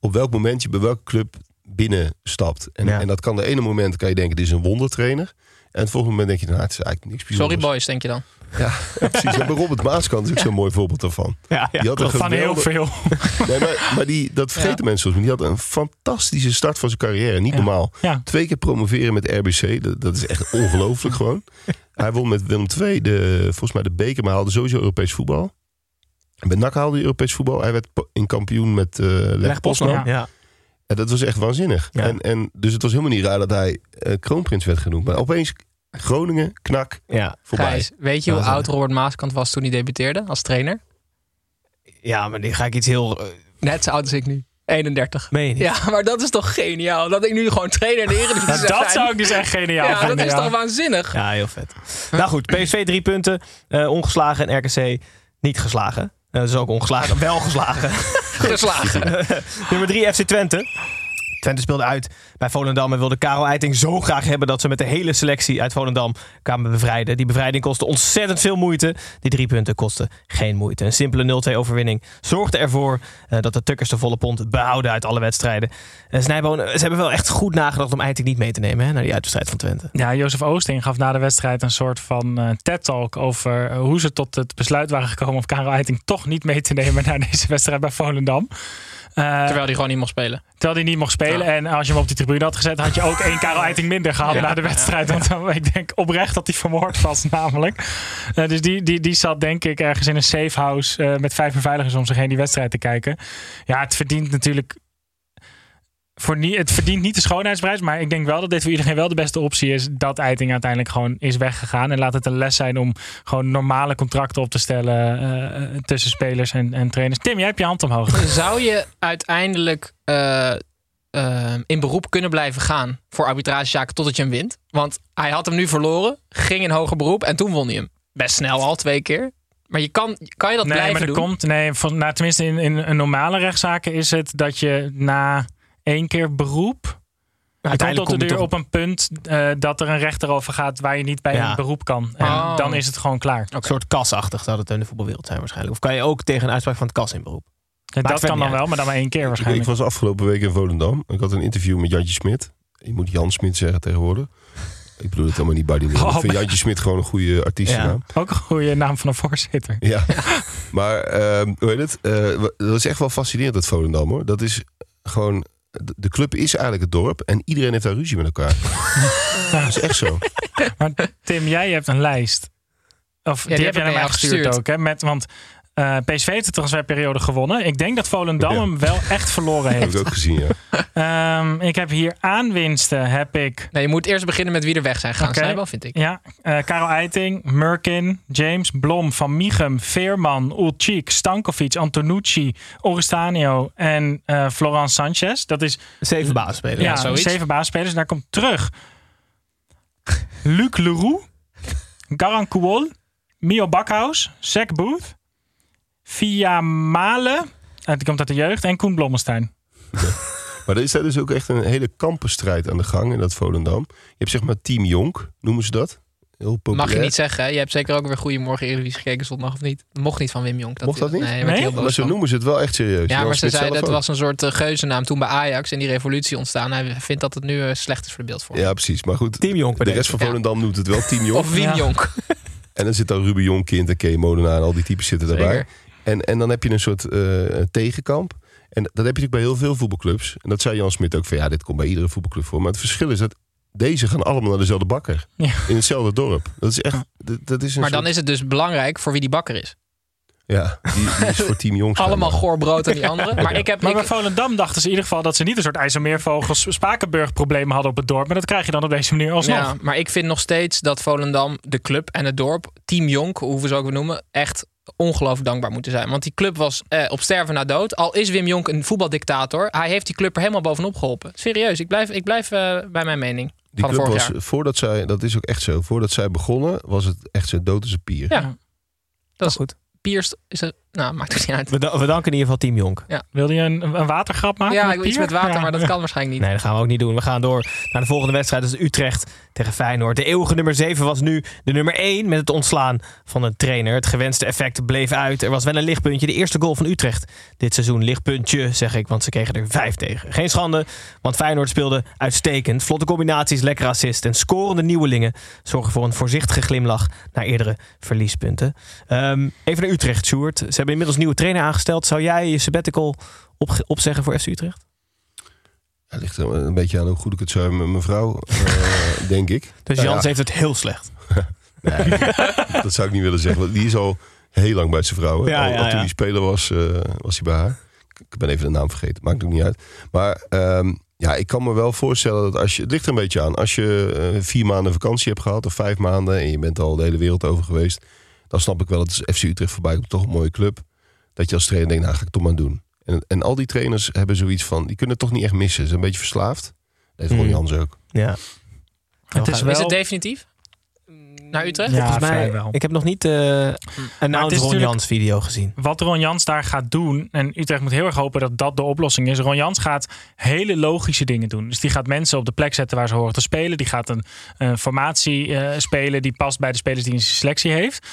Op welk moment je bij welke club binnenstapt. En, Ja. en dat kan de ene moment kan je denken, dit is een wondertrainer. En het volgende moment denk je, nou, het is eigenlijk niks Sorry bijzonders. boys, denk je dan. Ja, [LAUGHS] precies. En bij Robert Maaskant is ook zo'n mooi voorbeeld daarvan. Ja, ja. Die had een Van heel veel. [LAUGHS] Nee, maar, maar die, dat vergeten mensen soms. Die had een fantastische start van zijn carrière. Niet Ja. normaal. Ja. Twee keer promoveren met RBC. Dat, dat is echt ongelooflijk [LAUGHS] gewoon. Hij won met Willem II de, volgens mij de beker. Maar haalde sowieso Europees voetbal. En bij NAC haalde hij Europees voetbal. Hij werd in kampioen met eh Leg. Ja. En dat was echt waanzinnig. Ja. En, en, dus het was helemaal niet raar dat hij eh, kroonprins werd genoemd. Maar opeens Groningen, knak, Ja. voorbij. Gijs, weet je hoe oud Robert Maaskant was toen hij debuteerde als trainer? ja, maar die ga ik iets heel... eh, Net zo oud als ik nu. 31. meen je? Ja, maar dat is toch geniaal? Dat ik nu gewoon trainer in de Eredivisie Nou, dat zijn. zou ik dus echt geniaal Ja, dat vinden. is ja. toch waanzinnig? Ja, heel vet. Nou goed, PSV drie punten. eh, ongeslagen en RKC niet geslagen. Eh, dus ook ongeslagen. Wel geslagen. [LAUGHS] Geslagen. Nummer 3 FC Twente. Twente speelde uit bij Volendam en wilde Karel Eiting zo graag hebben dat ze met de hele selectie uit Volendam kwamen bevrijden. Die bevrijding kostte ontzettend veel moeite. Die drie punten kostten geen moeite. Een simpele 0-2 overwinning zorgde ervoor eh, dat de Tukkers de volle pond behouden uit alle wedstrijden. Uh, Snijboon, eh, ze hebben wel echt goed nagedacht om Eiting niet mee te nemen hè, naar die uitwedstrijd van Twente. Ja, Jozef Oosting gaf na de wedstrijd een soort van eh TED-talk over hoe ze tot het besluit waren gekomen om Karel Eiting toch niet mee te nemen naar deze wedstrijd bij Volendam. Eh, Terwijl hij gewoon niet mocht spelen. terwijl hij niet mocht spelen. En als je hem op die tribune had gezet, had je ook één Karel Eiting minder gehad Ja. na de wedstrijd. Want ik denk oprecht dat hij vermoord was, namelijk. Eh, dus die, die, die zat denk ik ergens in een safe house eh, met vijf beveiligers om zich heen die wedstrijd te kijken. Ja, het verdient natuurlijk. Voor het verdient niet de schoonheidsprijs, maar ik denk wel dat dit voor iedereen wel de beste optie is. Dat Eiting uiteindelijk gewoon is weggegaan. En laat het een les zijn om gewoon normale contracten op te stellen eh, tussen spelers en, en trainers. Tim, jij hebt je hand omhoog. Zou je uiteindelijk eh, eh, in beroep kunnen blijven gaan voor arbitragezaken totdat je hem wint? Want hij had hem nu verloren, ging in hoger beroep en toen won hij hem. Best snel al, twee keer. Maar je kan, kan je dat nee, blijven maar er doen? komt, nee, van, nou, tenminste in, in een normale rechtszaken is het dat je na één keer beroep. Je komt Uiteindelijk tot de komt deur het op een punt eh, dat er een rechter over gaat waar je niet bij Ja. een beroep kan. En Oh. dan is het gewoon klaar. Een soort kasachtig zou het in de voetbalwereld zijn waarschijnlijk. Of kan je ook tegen een uitspraak van het kas in beroep? Dat kan dan wel, maar dan maar één keer waarschijnlijk. ik was afgelopen week in Volendam. Ik had een interview met Jantje Smit. Je moet Jan Smit zeggen tegenwoordig. Ik bedoel het helemaal niet Buddy. [LAUGHS] Oh, ik vind Jantje Smit gewoon een goede artiestennaam. Ook een goede naam van een voorzitter. Ja. maar ehm, hoe heet het? Eh, dat is echt wel fascinerend, dat Volendam hoor. Dat is gewoon... de- club is eigenlijk het dorp en iedereen heeft daar ruzie met elkaar. [LAUGHS] Dat is echt zo. Maar Tim, jij hebt een lijst. Of die, die heb jij naar mij gestuurd. ook. Hè? Met, want eh, PSV heeft de transferperiode gewonnen. Ik denk dat Volendam Ja. hem wel echt verloren heb heeft. ik ook gezien, ja. Ehm, ik heb hier aanwinsten. Heb ik Nee, je moet eerst beginnen met wie er weg zijn gaan. Oké. Snijbal, vind ik. Ja, eh Karel Eiting, Murkin, James, Blom, Van Michum, Veerman, Ulchik, Stankovic, Antonucci, Oristanio en eh Florence Sanchez. Dat is Zeven basisspelers. ja, zoiets. zeven baasspelers. Daar komt terug Luc Leroux, Garan Kuol, Mio Bakhaus, Zack Booth, Via Male, eh, die komt uit de jeugd, en Koen Blommestein. [LAUGHS] Maar er is daar dus ook echt een hele kampenstrijd aan de gang in dat Volendam. Je hebt zeg maar Team Jonk, noemen ze dat. Heel populair. Mag je niet zeggen. hè? Je hebt zeker ook weer Goedemorgen Eredivisie gekeken zondag of niet? Mocht niet van Wim Jonk. Mocht dat niet? Nee, daar werd Nee? hij heel Maar boos zo van. noemen ze het wel echt serieus. Ja, maar ze Smit zei zelf dat ook. was een soort uh, geuzennaam toen bij Ajax en die revolutie ontstaan. Hij vindt dat het nu uh, slecht is voor de beeldvorming. Ja, precies. Maar goed, Team Jonk. bij de rest van Ja. Volendam noemt het wel Team [LAUGHS] Jonk. Of Wim Ja. Jonk. En dan zit dan Ruben Jonkind en Kay Molenaar en al die types zitten Zeker. daarbij. En, en dan heb je een soort eh, tegenkamp. En dat heb je natuurlijk bij heel veel voetbalclubs. En dat zei Jan Smit ook van ja, dit komt bij iedere voetbalclub voor. Maar het verschil is dat deze gaan allemaal naar dezelfde bakker. Ja. In hetzelfde dorp. Dat is echt... Dat, dat is een Maar dan is het dus belangrijk voor wie die bakker is. Ja, die, die is voor Team Jonk. Allemaal schijnbaar. goor brood en die andere. Maar ik heb... Maar bij Ik, Volendam dachten ze in ieder geval dat ze niet een soort IJsselmeervogels Spakenburg problemen hadden op het dorp. Maar dat krijg je dan op deze manier alsnog. ja, maar ik vind nog steeds dat Volendam, de club en het dorp, Team Jonk, hoe we ze ook noemen, echt ongelooflijk dankbaar moeten zijn. Want die club was eh, op sterven na dood. Al is Wim Jonk een voetbaldictator, hij heeft die club er helemaal bovenop geholpen. Serieus, ik blijf, ik blijf eh, bij mijn mening Die van club vorig was, jaar. voordat zij, dat is ook echt zo, voordat zij begonnen, was het echt zo dood als een pier. Ja. Dat is goed. Piers is er Nou, maakt het niet uit. We, da- we danken in ieder geval Team Jonk. Wilde je een, een watergrap maken? Ja, ik wil iets met water, Ja. maar dat kan waarschijnlijk niet. Nee, dat gaan we ook niet doen. We gaan door naar de volgende wedstrijd. Dat is Utrecht tegen Feyenoord. De eeuwige nummer 7 was nu de nummer 1 met het ontslaan van een trainer. Het gewenste effect bleef uit. Er was wel een lichtpuntje. De eerste goal van Utrecht dit seizoen. Lichtpuntje, zeg ik, want ze kregen er vijf tegen. Geen schande, want Feyenoord speelde uitstekend. Vlotte combinaties, lekker assist en scorende nieuwelingen zorgen voor een voorzichtige glimlach naar eerdere verliespunten. Ehm, even naar Utrecht, Sjoerd. Hebben inmiddels een nieuwe trainer aangesteld. Zou jij je sabbatical op, opzeggen voor FC Utrecht? Het ligt er een beetje aan hoe goed ik het zou hebben met mijn vrouw, eh, [LAUGHS] denk ik. Dus Nou ja, Jans heeft het heel slecht. [LAUGHS] Nee, [LAUGHS] dat zou ik niet willen zeggen. want Die is al heel lang bij zijn vrouw. Ja, al, ja, toen hij speler was, eh, was hij bij haar. Ik ben even de naam vergeten, maakt ook niet uit. Maar ehm, ja, ik kan me wel voorstellen dat als je... Het ligt er een beetje aan. Als je eh, vier maanden vakantie hebt gehad of vijf maanden... en je bent al de hele wereld over geweest... dan snap ik wel dat FC Utrecht voorbij komt, toch een mooie club... dat je als trainer denkt, nou ga ik toch maar doen. En, en al die trainers hebben zoiets van... die kunnen het toch niet echt missen. Ze zijn een beetje verslaafd. Dat heeft Ron. Jans ook. Ja. Het is wel... Is het definitief? Naar Utrecht? Ja, Volgens mij, vrijwel. ik heb nog niet eh een het oud is Ron Jans video gezien. wat Ron Jans daar gaat doen. En Utrecht moet heel erg hopen dat dat de oplossing is. Ron Jans gaat hele logische dingen doen. Dus die gaat mensen op de plek zetten waar ze horen te spelen. Die gaat een, een formatie eh, spelen die past bij de spelers die hij in zijn selectie heeft.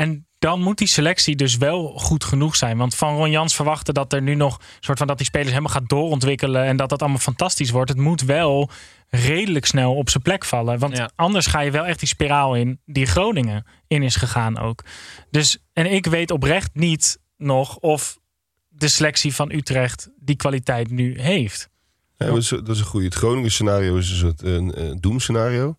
En dan moet die selectie dus wel goed genoeg zijn. Want van Ron Jans verwachten dat er nu nog soort van dat die spelers helemaal gaat doorontwikkelen en dat dat allemaal fantastisch wordt. Het moet wel redelijk snel op zijn plek vallen. Want Ja. anders ga je wel echt die spiraal in die Groningen in is gegaan ook. Dus en ik weet oprecht niet nog of de selectie van Utrecht die kwaliteit nu heeft. Ja, dat, is, dat is een goede. Het Groningen scenario is een soort een, eh, doemscenario.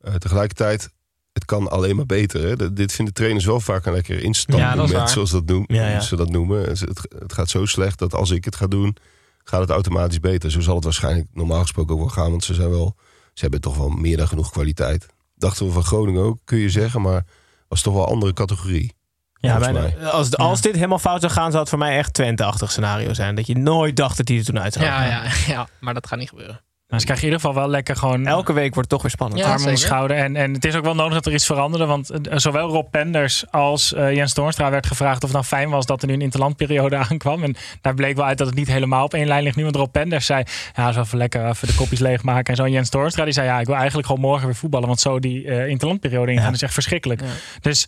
Eh, tegelijkertijd, het kan alleen maar beter. Hè? Dit vinden trainers wel vaak een lekker Ja, instapmoment, waar. zoals dat noem, Ja, ja. ze dat noemen. Het, het gaat zo slecht dat als ik het ga doen, gaat het automatisch beter. Zo zal het waarschijnlijk normaal gesproken ook wel gaan, want ze zijn wel, ze hebben toch wel meer dan genoeg kwaliteit. Dachten we van Groningen ook, kun je zeggen, maar was toch wel een andere categorie. Ja, bijna. als, als dit helemaal fout zou gaan, zou het voor mij echt Twente-achtig scenario zijn. Dat je nooit dacht dat die er toen uit zou Ja, gaan. ja, ja, maar dat gaat niet gebeuren. Nou, ze krijgen in ieder geval wel lekker gewoon Elke week wordt het toch weer spannend. Ja, arm om schouder. En, en het is ook wel nodig dat er iets veranderde. Want eh, zowel Rob Penders als eh, Jens Toornstra werd gevraagd of het nou fijn was dat er nu een interlandperiode [LAUGHS] aankwam. En daar bleek wel uit dat het niet helemaal op één lijn ligt nu. Want Rob Penders zei, ja, zo even lekker even de kopjes leegmaken. En zo En Jens Toornstra die zei, ja, ik wil eigenlijk gewoon morgen weer voetballen. Want zo die eh, interlandperiode ingaan Ja. is echt verschrikkelijk. Ja. Dus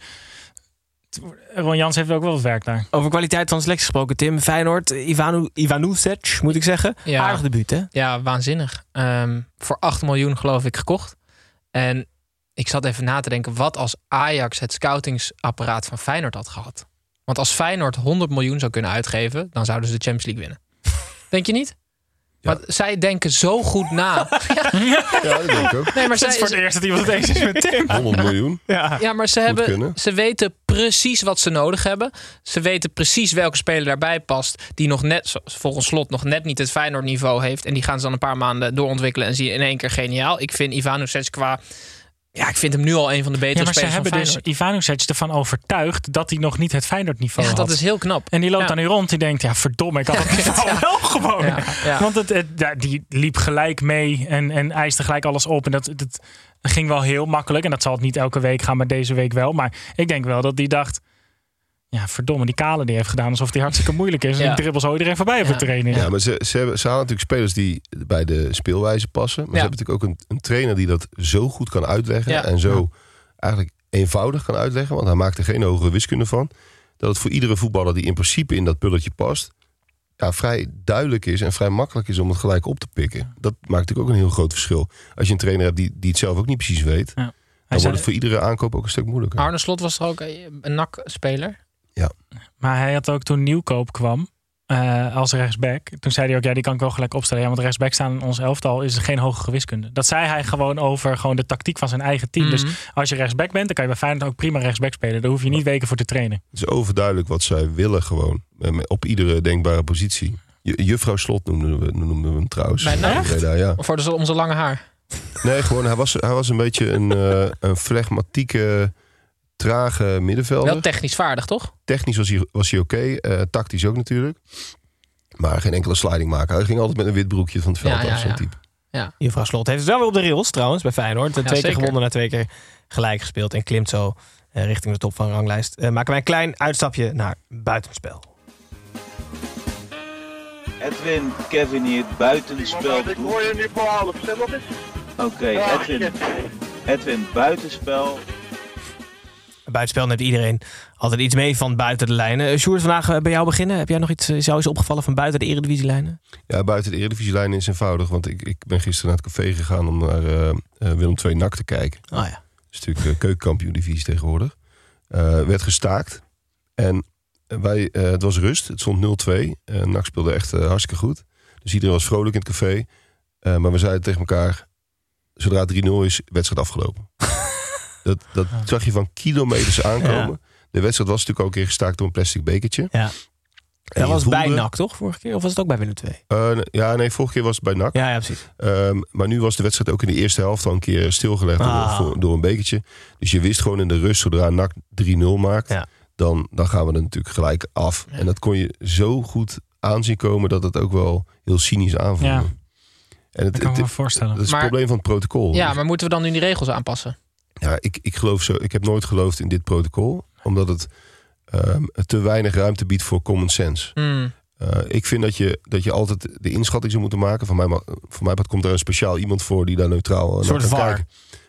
Ron Jans heeft ook wel wat werk daar. Over kwaliteit van selectie gesproken, Tim. Feyenoord, Ivanu, Ivanusec, moet ik zeggen. Ja. Aardig debuut, hè? Ja, waanzinnig. Ehm, voor 8 miljoen geloof ik gekocht. En ik zat even na te denken, wat als Ajax het scoutingsapparaat van Feyenoord had gehad? Want als Feyenoord 100 miljoen zou kunnen uitgeven, dan zouden ze de Champions League winnen. [LAUGHS] Denk je niet? Ja. Want zij denken zo goed na. [LAUGHS] Ja, dat denk ik ook. Nee, maar Het is voor het eerst dat iemand het eens is met Tim. [LAUGHS] 100 miljoen. Ja. ja, maar ze, Moet hebben, kunnen. ze weten precies wat ze nodig hebben. Ze weten precies welke speler daarbij past. Die nog net, volgens slot, nog net niet het Feyenoord niveau heeft. En die gaan ze dan een paar maanden doorontwikkelen. En zie je in één keer geniaal. Ik vind Ivanovic qua... Ja, ik vind hem nu al een van de betere Ja, maar ze hebben dus. Ivanusec ervan overtuigd dat hij nog niet het Feyenoord niveau Ja, had. dat is heel knap. En die loopt Ja. dan nu rond. Die denkt, ja verdomme, ik had het [LAUGHS] niveau wel gewoon. Ja, ja. Want het, het, ja, die liep gelijk mee en, en eiste gelijk alles op. En dat, dat ging wel heel makkelijk. En dat zal het niet elke week gaan, maar deze week wel. Maar ik denk wel dat die dacht... Ja, verdomme, die Kale die heeft gedaan alsof die hartstikke moeilijk is. En Ja. die dribbel zo iedereen voorbij op Ja. de training. Ja, maar ze, ze, hebben, ze halen natuurlijk spelers die bij de speelwijze passen. Maar Ja. ze hebben natuurlijk ook een, een trainer die dat zo goed kan uitleggen. Ja. En zo eigenlijk eenvoudig kan uitleggen. Want hij maakt er geen hogere wiskunde van. Dat het voor iedere voetballer die in principe in dat pulletje past. Ja, vrij duidelijk is en vrij makkelijk is om het gelijk op te pikken. Dat maakt natuurlijk ook een heel groot verschil. Als je een trainer hebt die, die het zelf ook niet precies weet. Hij Dan zei- wordt het voor iedere aankoop ook een stuk moeilijker. Arne Slot was er ook een NAC-speler. Maar hij had ook toen Nieuwkoop kwam eh, als rechtsback. Toen zei hij ook, ja, die kan ik wel gelijk opstellen. Ja, want rechtsback staan in ons elftal is geen hogere wiskunde. Dat zei hij gewoon over gewoon de tactiek van zijn eigen team. Dus Mhm. als je rechtsback bent, dan kan je bij Feyenoord ook prima rechtsback spelen. Daar hoef je niet weken voor te trainen. Het is overduidelijk wat zij willen gewoon. eh, Op iedere denkbare positie. Ju- Juffrouw Slot noemden we, noemden we hem trouwens. Breda, ja. Of voor zijn lange haar. Nee, gewoon hij was, hij was een beetje een, eh, een flegmatieke, trage middenvelder. Wel technisch vaardig, toch? Technisch was hij, was hij oké, eh, tactisch ook natuurlijk. Maar geen enkele sliding maken. Hij ging altijd met een wit broekje van het veld Ja, ja, af, zo'n ja. type. Juffrouw Slot heeft het wel weer op de rails trouwens bij Feyenoord. twee keer zeker. gewonnen na twee keer gelijk gespeeld. En klimt zo eh, richting de top van de ranglijst, eh, maken wij een klein uitstapje naar buitenspel. Edwin, Kevin hier, buitenspel. Ik hoor je nu voor half. Zeg nog eens. Oké, Edwin. Edwin, buitenspel. Buitenspel neemt iedereen altijd iets mee van buiten de lijnen. Uh, Sjoerd, vandaag eh, bij jou beginnen. Heb jij nog iets, is jou eens opgevallen van buiten de eredivisielijnen? Ja, buiten de Eredivisielijn is eenvoudig. Want ik, ik ben gisteren naar het café gegaan om naar eh, eh, Willem II NAC te kijken. Oh ja. Dat is natuurlijk uh, keukenkampioen-divisie tegenwoordig. Eh, werd gestaakt. En wij, eh, het was rust. Het stond 0-2. Uh, NAC speelde echt eh, hartstikke goed. Dus iedereen was vrolijk in het café. Eh, maar we zeiden tegen elkaar... Zodra het 3-0 is, wedstrijd afgelopen. Dat dat zag je van kilometers aankomen. De wedstrijd was natuurlijk ook een keer gestaakt door een plastic bekertje. Ja. En Dat was bij voelde- NAC, toch? Vorige keer? Of was het ook bij Willem II? Eh, ja, nee, vorige keer was het bij NAC. Ja, ja precies. Ehm, maar nu was de wedstrijd ook in de eerste helft al een keer stilgelegd Ah. door, voor- door een bekertje. Dus je wist gewoon in de rust, zodra NAC 3-0 maakt, Ja. dan, dan gaan we er natuurlijk gelijk af. En dat kon je zo goed aanzien komen dat het ook wel heel cynisch aanvoelde. Ja. En het, Dat kan ik me het- voorstellen. dat is Maar- het probleem van het protocol. Ja, Dus- maar moeten we dan nu die regels aanpassen? Ja, ik, ik geloof zo. Ik heb nooit geloofd in dit protocol, omdat het ehm, te weinig ruimte biedt voor common sense. Hmm. Eh, ik vind dat je, dat je altijd de inschatting zou moeten maken. Van mij, voor mij komt er een speciaal iemand voor die daar neutraal naar Een soort kan VAR. kijken.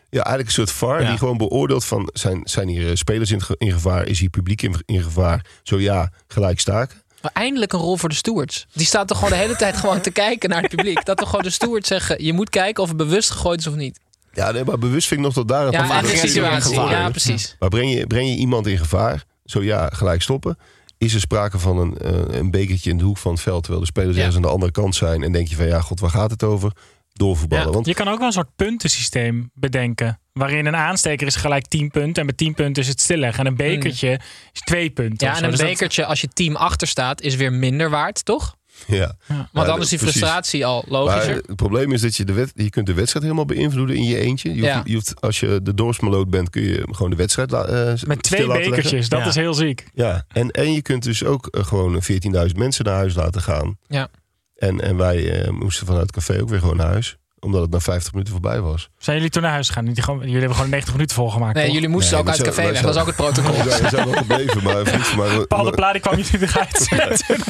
Ja, eigenlijk een soort VAR Ja. die gewoon beoordeelt van... zijn, zijn hier eh, spelers in, ge- in gevaar? Is hier publiek in, in gevaar? Zo ja, gelijk staken. Maar eindelijk een rol voor de stewards. Die staat toch gewoon de hele tijd gewoon te kijken naar het publiek. Dat toch gewoon de stewards zeggen: je moet kijken of het bewust gegooid is of niet. Ja, nee, maar bewust vind ik nog tot daar. Ja, en de agressie in situatie. Ja, precies. Maar breng je, breng je iemand in gevaar? Zo ja, gelijk stoppen. Is er sprake van een, eh, een bekertje in de hoek van het veld... terwijl de spelers Ja. ergens aan de andere kant zijn... en denk je van ja, god, waar gaat het over? Doorvoetballen. Ja, Want Je kan ook wel een soort puntensysteem bedenken. Waarin een aansteker is gelijk 10 punten. En met 10 punten is het stilleggen. En een bekertje is 2 punten. Ja, en zo. een Dus dat- bekertje als je team achter staat is weer minder waard, toch? Ja. Want Ja, dan is die precies. frustratie al Maar logischer. het probleem is dat je de, wed je kunt de wedstrijd helemaal beïnvloeden in je eentje. Je hoeft, Ja. je hoeft, als je de doorsmaloot bent, kun je gewoon de wedstrijd eh, Met stil twee bekertjes. Dat Ja. is heel ziek. Ja, en, en je kunt dus ook eh, gewoon 14.000 mensen naar huis laten gaan. Ja. En, en wij eh, moesten vanuit het café ook weer gewoon naar huis. Omdat het na 50 minuten voorbij was. Zijn jullie toen naar huis gegaan? Niet gewoon, jullie hebben gewoon 90 minuten volgemaakt. Nee, toch? jullie moesten Nee, ook uit het café weg. Dat is ook het protocol. We zijn wel gebleven, maar een vriend van mij... Paul de Pla die kwam jullie eruit zetten. [LAUGHS]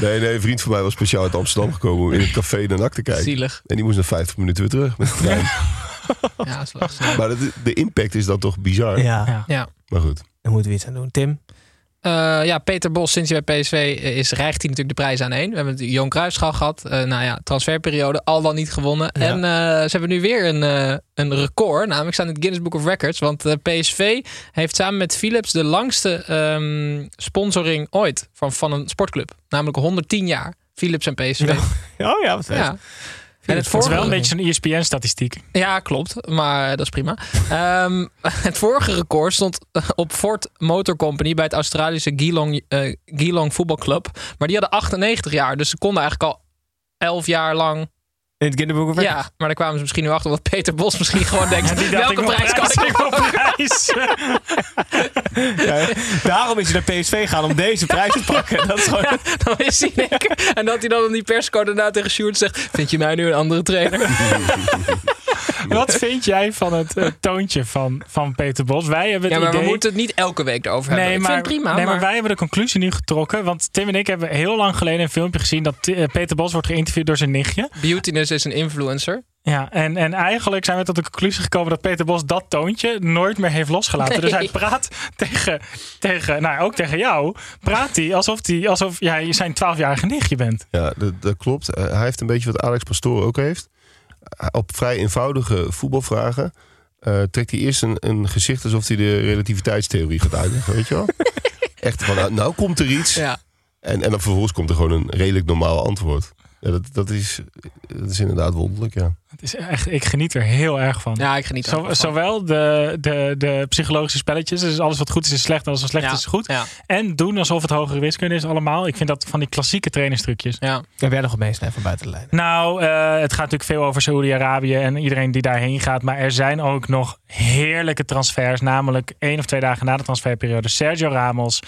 Nee, nee, een vriend van mij was speciaal uit Amsterdam gekomen om in het café naar NAC te kijken. Zielig. En die moest na 50 minuten weer terug met de trein. Ja, dat is wel snel. Maar de, de impact is dan toch bizar. Ja, Ja. Ja. Maar goed. daar moeten we iets aan doen. Tim? Eh, ja, Peter Bos, sinds hij bij PSV is, rijgt hij natuurlijk de prijs aan één. We hebben het Cruijffschaal gehad. Eh, nou ja, transferperiode, al dan niet gewonnen. Ja. En eh, ze hebben nu weer een, eh, een record. Namelijk staan in het Guinness Book of Records. Want eh, PSV heeft samen met Philips de langste ehm, sponsoring ooit van, van een sportclub. Namelijk 110 jaar. Philips en PSV. [LAUGHS] Oh ja, wat. Ja. En het Het is wel een beetje zo'n ESPN-statistiek. ja, klopt. Maar dat is prima. Ehm, [LAUGHS] het vorige record stond [LAUGHS] op Ford Motor Company bij het Australische Geelong, eh Geelong voetbalclub. Maar die hadden 98 jaar. Dus ze konden eigenlijk al 11 jaar lang. In het kinderboek of Ja, maar daar kwamen ze misschien nu achter. Omdat Peter Bos misschien [LAUGHS] gewoon denkt: welke prijs kan ik wil prijs. [LAUGHS] Ja, daarom is hij naar PSV gaan om deze prijs te pakken. Dat is gewoon... Dan is hij En dat hij dan in die perscode daarna tegen Sjoerd zegt: Vind je mij nu een andere trainer? [LAUGHS] [LAUGHS] Wat vind jij van het eh, toontje van, van Peter Bos? Wij hebben het Ja, maar we idee... moeten het niet elke week erover hebben. Nee, ik maar, vind het prima. nee, maar, maar wij hebben de conclusie nu getrokken. Want Tim en ik hebben heel lang geleden een filmpje gezien... dat eh, Peter Bos wordt geïnterviewd door zijn nichtje. Beautiness is een influencer. Ja, en, en eigenlijk zijn we tot de conclusie gekomen... dat Peter Bos dat toontje nooit meer heeft losgelaten. Dus hij praat tegen, tegen, nou ook tegen jou... praat hij alsof, hij, alsof jij zijn 12-jarige nichtje bent. Ja, dat, dat klopt. Eh, hij heeft een beetje wat Alex Pastoor ook heeft. Eh, Op vrij eenvoudige voetbalvragen eh, trekt hij eerst een, een gezicht alsof hij de relativiteitstheorie gaat uitleggen, weet je wel? [LAUGHS] Echt van, nou, nou komt er iets. Ja. En, en dan vervolgens komt er gewoon een redelijk normaal antwoord. Ja, dat, dat, is, dat is inderdaad wonderlijk, ja. Het is echt, ik geniet er heel erg van. Ja, ik geniet er Zo, ook van. zowel de, de, de psychologische spelletjes, dus alles wat goed is is slecht, en alles wat slecht Ja, is is goed. Ja, En doen alsof het hogere wiskunde is allemaal. Ik vind dat van die klassieke trainerstrucjes. ja. Heb jij nog wat meesnijden van buiten de lijn? Nou, eh, het gaat natuurlijk veel over Saoedi-Arabië en iedereen die daarheen gaat. Maar er zijn ook nog heerlijke transfers. Namelijk één of twee dagen na de transferperiode. Sergio Ramos.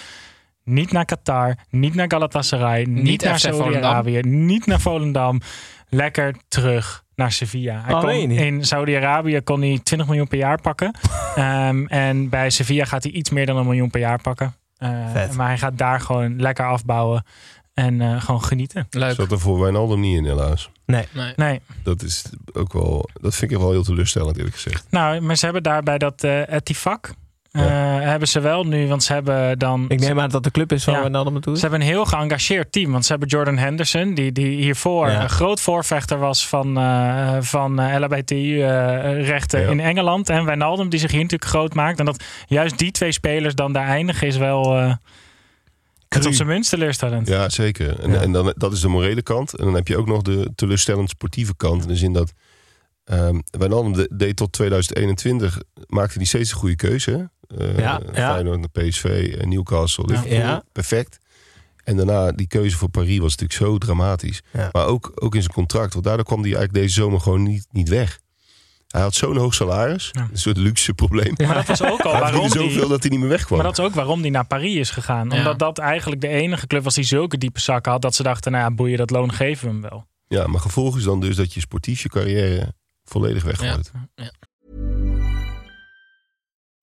Niet naar Qatar, niet naar Galatasaray, niet, Niet naar FC Saoedi-Arabië, niet naar Volendam. Lekker terug naar Sevilla. Hij Oh, kon, in Saoedi-Arabië kon hij 20 miljoen per jaar pakken. [LAUGHS] Ehm, en bij Sevilla gaat hij iets meer dan een miljoen per jaar pakken. Eh, Vet. maar hij gaat daar gewoon lekker afbouwen en eh, gewoon genieten. Leuk. Zat er voor Wijnaldum niet in helaas. Nee. Nee. Nee. Dat is ook wel, dat vind ik wel heel teleurstellend eerlijk gezegd. Nou, maar ze hebben daar bij dat eh Etifak, eh, hebben ze wel nu, want ze hebben dan... Ik neem aan dat de club is van Ja. Wijnaldum naartoe. Ze hebben een heel geëngageerd team. Want ze hebben Jordan Henderson, die, die hiervoor Ja. een groot voorvechter was van, eh van eh, LHBTI-rechten Ja. in Engeland. En Wijnaldum, die zich hier natuurlijk groot maakt. En dat juist die twee spelers dan daar eindigen, is wel eh het op zijn minst teleurstellend. Ja, zeker. En, Ja. en dan, dat is de morele kant. En dan heb je ook nog de teleurstellend sportieve kant. In de zin dat ehm Wijnaldum de- deed tot 2021, maakte hij steeds een goede keuze. Eh, Ja, ja. Feyenoord naar PSV, en Newcastle, Liverpool. Ja. Perfect. En daarna, die keuze voor Paris was natuurlijk zo dramatisch. Ja. Maar ook, ook in zijn contract. Want daardoor kwam hij eigenlijk deze zomer gewoon niet, niet weg. Hij had zo'n hoog salaris. Ja. Een soort luxe probleem. Maar dat was ook al [LAUGHS] Hij waarom die, zoveel dat hij niet meer wegkwam. maar dat is ook waarom die naar Paris is gegaan. Ja. Omdat dat eigenlijk de enige club was die zulke diepe zakken had. Dat ze dachten, nou ja, boeien, dat loon geven we hem wel. Ja, maar gevolg is dan dus dat je sportief je carrière volledig weggooit.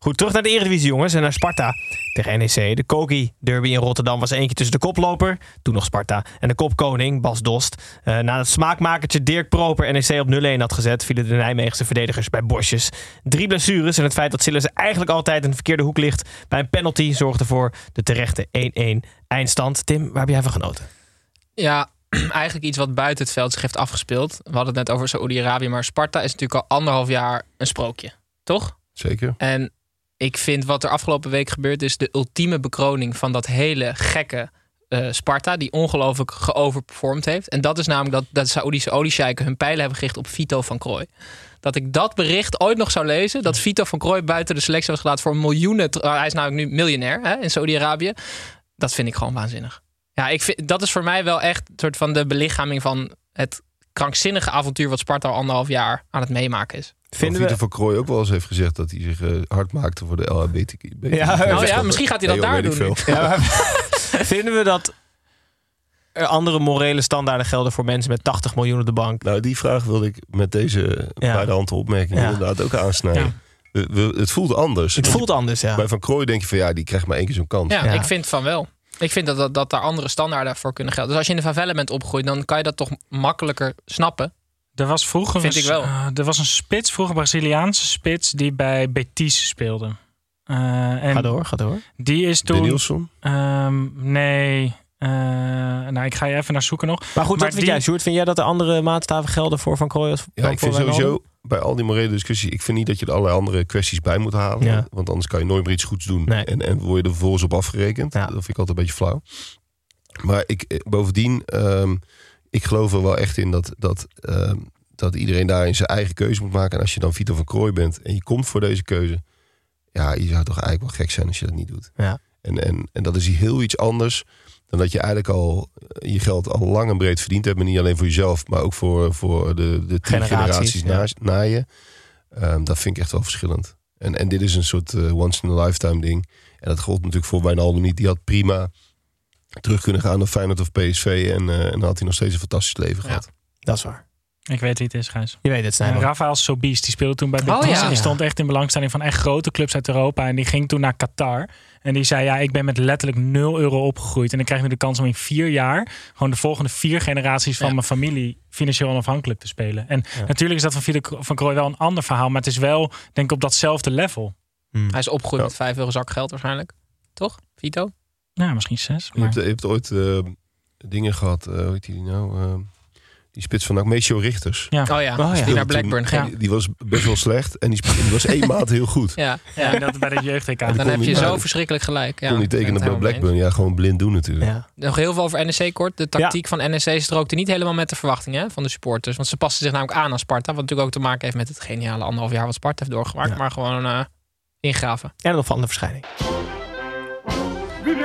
Goed, terug naar de Eredivisie, jongens. En naar Sparta tegen NEC. De Kogi derby in Rotterdam was eentje tussen de koploper, toen nog Sparta, en de kopkoning Bas Dost. Eh, na het smaakmakertje Dirk Proper NEC op 0-1 had gezet, vielen de Nijmeegse verdedigers bij bosjes. Drie blessures en het feit dat Sillissen eigenlijk altijd in de verkeerde hoek ligt bij een penalty zorgde voor de terechte 1-1 eindstand. Tim, waar heb jij van genoten? Ja, [CLEARS THROAT] eigenlijk iets wat buiten het veld zich heeft afgespeeld. We hadden het net over Saoedi-Arabië, maar Sparta is natuurlijk al anderhalf jaar een sprookje. Toch? Zeker. En ik vind wat er afgelopen week gebeurd is de ultieme bekroning van dat hele gekke eh, Sparta, die ongelooflijk geoverperformed heeft. En dat is namelijk dat, dat de Saoedische oliesheiken hun pijlen hebben gericht op Vito van Krooi. Dat ik dat bericht ooit nog zou lezen, dat Vito van Krooi buiten de selectie was gelaten voor miljoenen. tr- Hij is namelijk nu miljonair hè, in Saoedi-Arabië. Dat vind ik gewoon waanzinnig. Ja, ik vind, dat is voor mij wel echt een soort van de belichaming van het krankzinnige avontuur wat Sparta al anderhalf jaar aan het meemaken is. Vinden Vitor we... van Krooi ook wel eens heeft gezegd dat hij zich eh, hard maakte voor de LHBTQ. Ja, Oh ja, misschien gaat hij dat daar doen. Ja, [LAUGHS] vinden we dat er andere morele standaarden gelden voor mensen met 80 miljoen op de bank? Nou, die vraag wilde ik met deze Ja. bij de hand opmerking Ja. inderdaad ook aansnijden. We- we- het voelt anders. Het voelt anders, ja. Bij Van Krooi denk je van ja, die krijgt maar één keer zo'n kans. Ja, Ja. ik vind van wel. Ik vind dat, dat, dat daar andere standaarden voor kunnen gelden. Dus als je in de favela bent opgegroeid, dan kan je dat toch makkelijker snappen. Er was vroeger Vind een, ik wel. eh, er was een spits, vroeger Braziliaanse spits, die bij Betis speelde. Eh, en Ga door, ga door. Die is toen. Danielsson? Ehm, nee. eh, nou, ik ga je even naar zoeken nog. Maar goed, wat vind jij, Sjoerd? Vind jij dat er andere maatstaven gelden voor Van Krooi Ja, ik vind sowieso bij al die morele discussies, ik vind niet dat je er allerlei andere kwesties bij moet halen. Ja. Want anders kan je nooit meer iets goeds doen. Nee. En, en word je er vervolgens op afgerekend. Ja. Dat vind ik altijd een beetje flauw. Maar ik, bovendien, ehm, ik geloof er wel echt in dat, dat, ehm, dat iedereen daarin zijn eigen keuze moet maken. En als je dan Vito van Krooi bent en je komt voor deze keuze. Ja, je zou toch eigenlijk wel gek zijn als je dat niet doet. Ja. En, en, en dat is heel iets anders dan dat je eigenlijk al eh, je geld al lang en breed verdiend hebt. Maar niet alleen voor jezelf, maar ook voor, voor de, de tien Generaties, generaties, na, na je. Ehm, dat vind ik echt wel verschillend. En, en dit is een soort eh, once in a lifetime ding. En dat gold natuurlijk voor Wijnaldum niet. Die had prima terug kunnen gaan naar Feyenoord of PSV. En, eh, en dan had hij nog steeds een fantastisch leven gehad. Dat is waar. Ik weet wie het is, Gijs. Je weet het, Uh, Snijboom. Rafael Sobies, die speelde toen bij Betis. Oh, ja. En die stond echt in belangstelling van echt grote clubs uit Europa. En die ging toen naar Qatar. En die zei, ja, ik ben met letterlijk 0 euro opgegroeid. En ik krijg nu de kans om in vier jaar... gewoon de volgende vier generaties van Ja. mijn familie... financieel onafhankelijk te spelen. En natuurlijk is dat van Vito van Krooi wel een ander verhaal. Maar het is wel, denk ik, op datzelfde level. Hij is opgegroeid Ja. met 5 euro zakgeld waarschijnlijk. Toch, Vito? Nou, misschien zes. Je Maar... hebt, je hebt ooit eh, dingen gehad, eh hoe heet die nou? Eh, Die spits van Maceo Richters. Ja. Oh ja, Oh ja. die naar Blackburn ging. Die, die was best wel slecht. En die, was [LAUGHS] één maand heel goed. Ja, Ja, ja. dat bij de jeugd-WK. dan kon heb je zo verschrikkelijk gelijk. Ja, kon niet tekenen het bij Blackburn. Ja, gewoon blind doen natuurlijk. Ja. Nog heel veel over NEC kort. De tactiek van NEC strookte niet helemaal met de verwachtingen hè, van de supporters. Want ze passen zich namelijk aan aan Sparta. Wat natuurlijk ook te maken heeft met het geniale anderhalf jaar wat Sparta heeft doorgemaakt. Ja. Maar gewoon eh, ingraven. En een opvallende verschijning. Wie?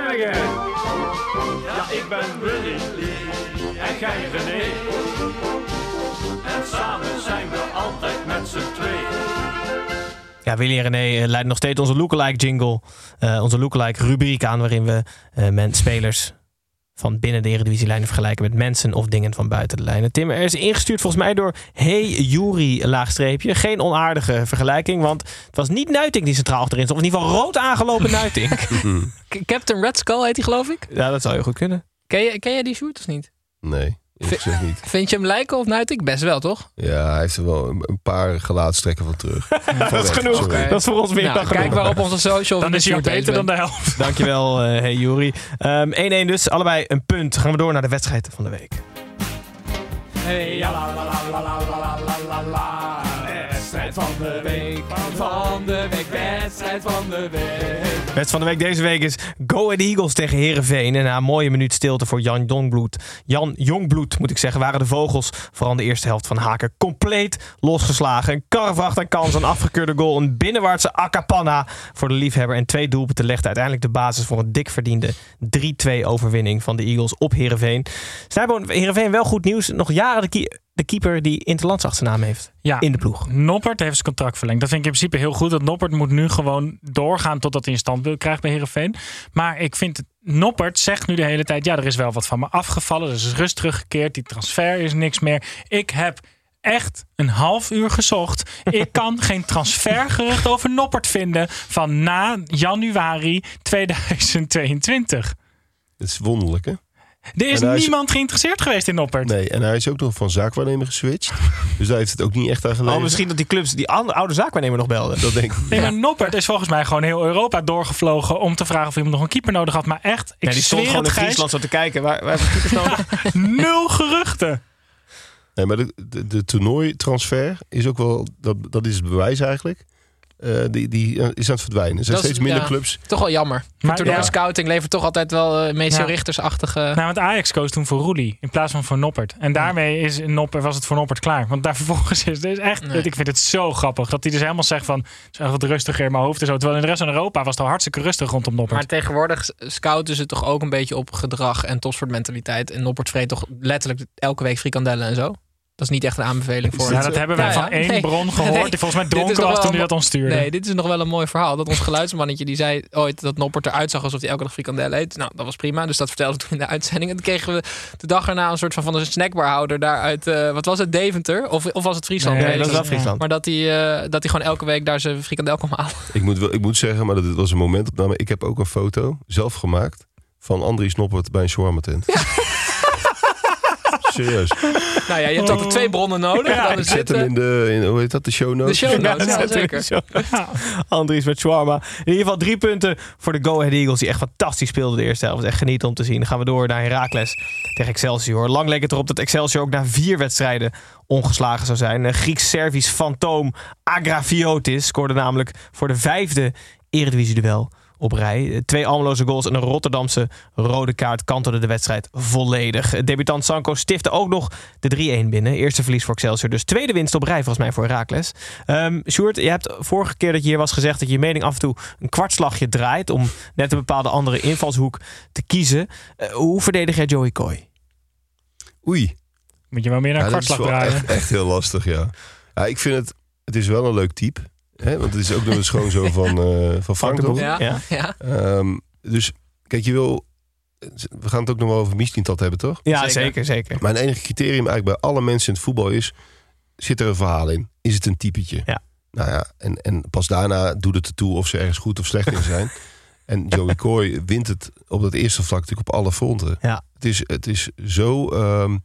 Ja, ik ben Willy en jij René. En samen zijn we altijd met z'n tweeën. Ja, Willy en René eh, leiden nog steeds onze lookalike jingle. eh, onze lookalike rubriek aan waarin we eh, men, spelers van binnen de Eredivisie-lijnen vergelijken met mensen of dingen van buiten de lijnen. Tim, er is ingestuurd volgens mij door Hey Jury laagstreepje. Geen onaardige vergelijking, want het was niet Nuiting die centraal achterin stond. Of in ieder geval rood aangelopen [LAUGHS] Nuiting. K- Captain Red Skull heet hij geloof ik. ja, dat zou je goed kunnen. Ken je, ken jij die shoot of niet? Nee, Vind, niet. vind je hem lijken op Nuitik? Best wel, toch? Ja, hij heeft er wel een, paar gelaatstrekken van terug. [LAUGHS] dat is genoeg. Dat is voor ons meer nou, dan genoeg. Kijk maar op onze social. Dan is hij beter dan de helft. [LAUGHS] Dankjewel, uh, hey Juri. Ehm, 1-1 dus, allebei een punt. Gaan we door naar de wedstrijd van de week. Hey, ja, la, la, la, la, la, la, la, Wedstrijd van de week, van de week, wedstrijd van de week. Wedstrijd van de week deze week is Go Ahead Eagles tegen Herenveen. En na een mooie minuut stilte voor Jan Jongbloed, Jan Jongbloed moet ik zeggen, waren de vogels vooral de eerste helft van Haken compleet losgeslagen. Een karrevracht aan kans, een afgekeurde goal, een binnenwaartse akapanna voor de liefhebber. En twee doelpunten legden uiteindelijk de basis voor een dik verdiende 3-2 overwinning van de Eagles op Herenveen. Snijboon, Herenveen wel goed nieuws. Nog jaren de, de keeper die Interlands achternaam heeft Ja. in de ploeg. Noppert heeft zijn contract verlengd. Dat vind ik in principe heel goed. Dat Noppert moet nu gewoon doorgaan totdat hij een standbeeld krijgt bij Herenveen. Maar ik vind het. Noppert zegt nu de hele tijd: ja, er is wel wat van me afgevallen. Er is rust teruggekeerd. Die transfer is niks meer. Ik heb echt een half uur gezocht. Ik [LAUGHS] kan geen transfergerucht over Noppert vinden van na januari 2022. Het is wonderlijk, hè? Er is niemand geïnteresseerd geweest in Noppert. Nee, en hij is ook nog van zaakwaarnemer geswitcht. [LAUGHS] Dus daar heeft het ook niet echt aan gelegen. Oh, misschien dat die clubs die oude, oude zaakwaarnemer nog belden. Dat denk ik. Nee, maar Noppert is volgens mij gewoon heel Europa doorgevlogen om te vragen of iemand nog een keeper nodig had. Maar echt, ik die stond gewoon in Friesland zo te kijken. Waar, waar keepers nodig? [LAUGHS] nul geruchten. Nee, maar de, de, de toernooitransfer is ook wel... Dat, dat is het bewijs eigenlijk. Eh, die, die eh, is aan het verdwijnen. Er zijn Dat is- steeds minder ja. clubs. Toch wel jammer. Maar, Toernooi ja. scouting levert toch altijd wel uh, meest Ja. richtersachtige... Nou, want Ajax koos toen voor Roelie in plaats van voor Noppert. En daarmee is Noppert, was het voor Noppert klaar. Want daar vervolgens is het is echt, Nee. ik vind het zo grappig dat hij dus helemaal zegt van, het is echt wat rustiger in mijn hoofd en zo. Terwijl in de rest van Europa was het al hartstikke rustig rondom Noppert. Maar tegenwoordig scouten ze toch ook een beetje op gedrag en topsportmentaliteit. En Noppert vreet toch letterlijk elke week frikandellen en zo. Dat is niet echt een aanbeveling voor ja, dat hebben wij Ja, van ja. één Nee. bron gehoord. Nee. Die volgens mij dronken was toen hij dat ons stuurde. Nee, dit is nog wel een mooi verhaal. Dat ons geluidsmannetje die zei ooit dat Noppert eruit zag alsof hij elke dag frikandellen eet. Nou, dat was prima. Dus dat vertelde toen in de uitzending. En toen kregen we de dag erna een soort van van een snackbarhouder daar uit, eh, wat was het, Deventer? Of, of was het Friesland? Nee, Nee, dat is wel. Friesland. Maar dat hij, eh, dat hij gewoon elke week daar zijn frikandel kwam halen. [LAUGHS] Ik moet, wel, ik moet zeggen, maar dat was een momentopname. Ik heb ook een foto zelf gemaakt van Andries Noppert bij een shawarma tent. Serieus. Nou ja, je hebt altijd twee bronnen nodig. Ja, dan Ik is zet dit, hem eh, in de, in, hoe heet dat, de show notes? de show notes. [LAUGHS] Ja, zeker. [LAUGHS] Andries met Shawarma. In ieder geval drie punten voor de Go Ahead Eagles. Die echt fantastisch speelden de eerste helft. Echt genieten om te zien. Dan gaan we door naar Heracles tegen Excelsior. Lang leek het erop dat Excelsior ook na vier wedstrijden ongeslagen zou zijn. Een Grieks-Servisch fantoom Agrafiotis scoorde namelijk voor de vijfde Eredivisie-duel op rij. Twee Almeloze goals en een Rotterdamse rode kaart kantelden de wedstrijd volledig. Debutant Sanko stifte ook nog de 3-1 binnen. Eerste verlies voor Excelsior. Dus tweede winst op rij volgens mij voor Herakles. Um, Sjoerd, je hebt vorige keer dat je hier was gezegd dat je mening af en toe een kwartslagje draait om net een bepaalde andere invalshoek te kiezen. Uh, hoe verdedig jij Joey Coy? Oei. Moet je wel meer naar Ja, kwartslag draaien. echt, echt heel lastig, ja. ja. Ik vind het, het is wel een leuk type. Hè? Want het is ook nog eens gewoon zo van, uh, van Frank, toch? Ja, Ja. ja. Um, dus kijk, je wil... We gaan het ook nog wel over Mislintat hebben, toch? Ja, Zeker. zeker, zeker. Mijn enige criterium eigenlijk bij alle mensen in het voetbal is... Zit er een verhaal in? Is het een typetje? Ja. Nou ja, en, en pas daarna doet het ertoe of ze ergens goed of slecht in [LAUGHS] zijn. en Joey Coy wint het op dat eerste vlak natuurlijk op alle fronten. Ja. Het is, het is zo... Um,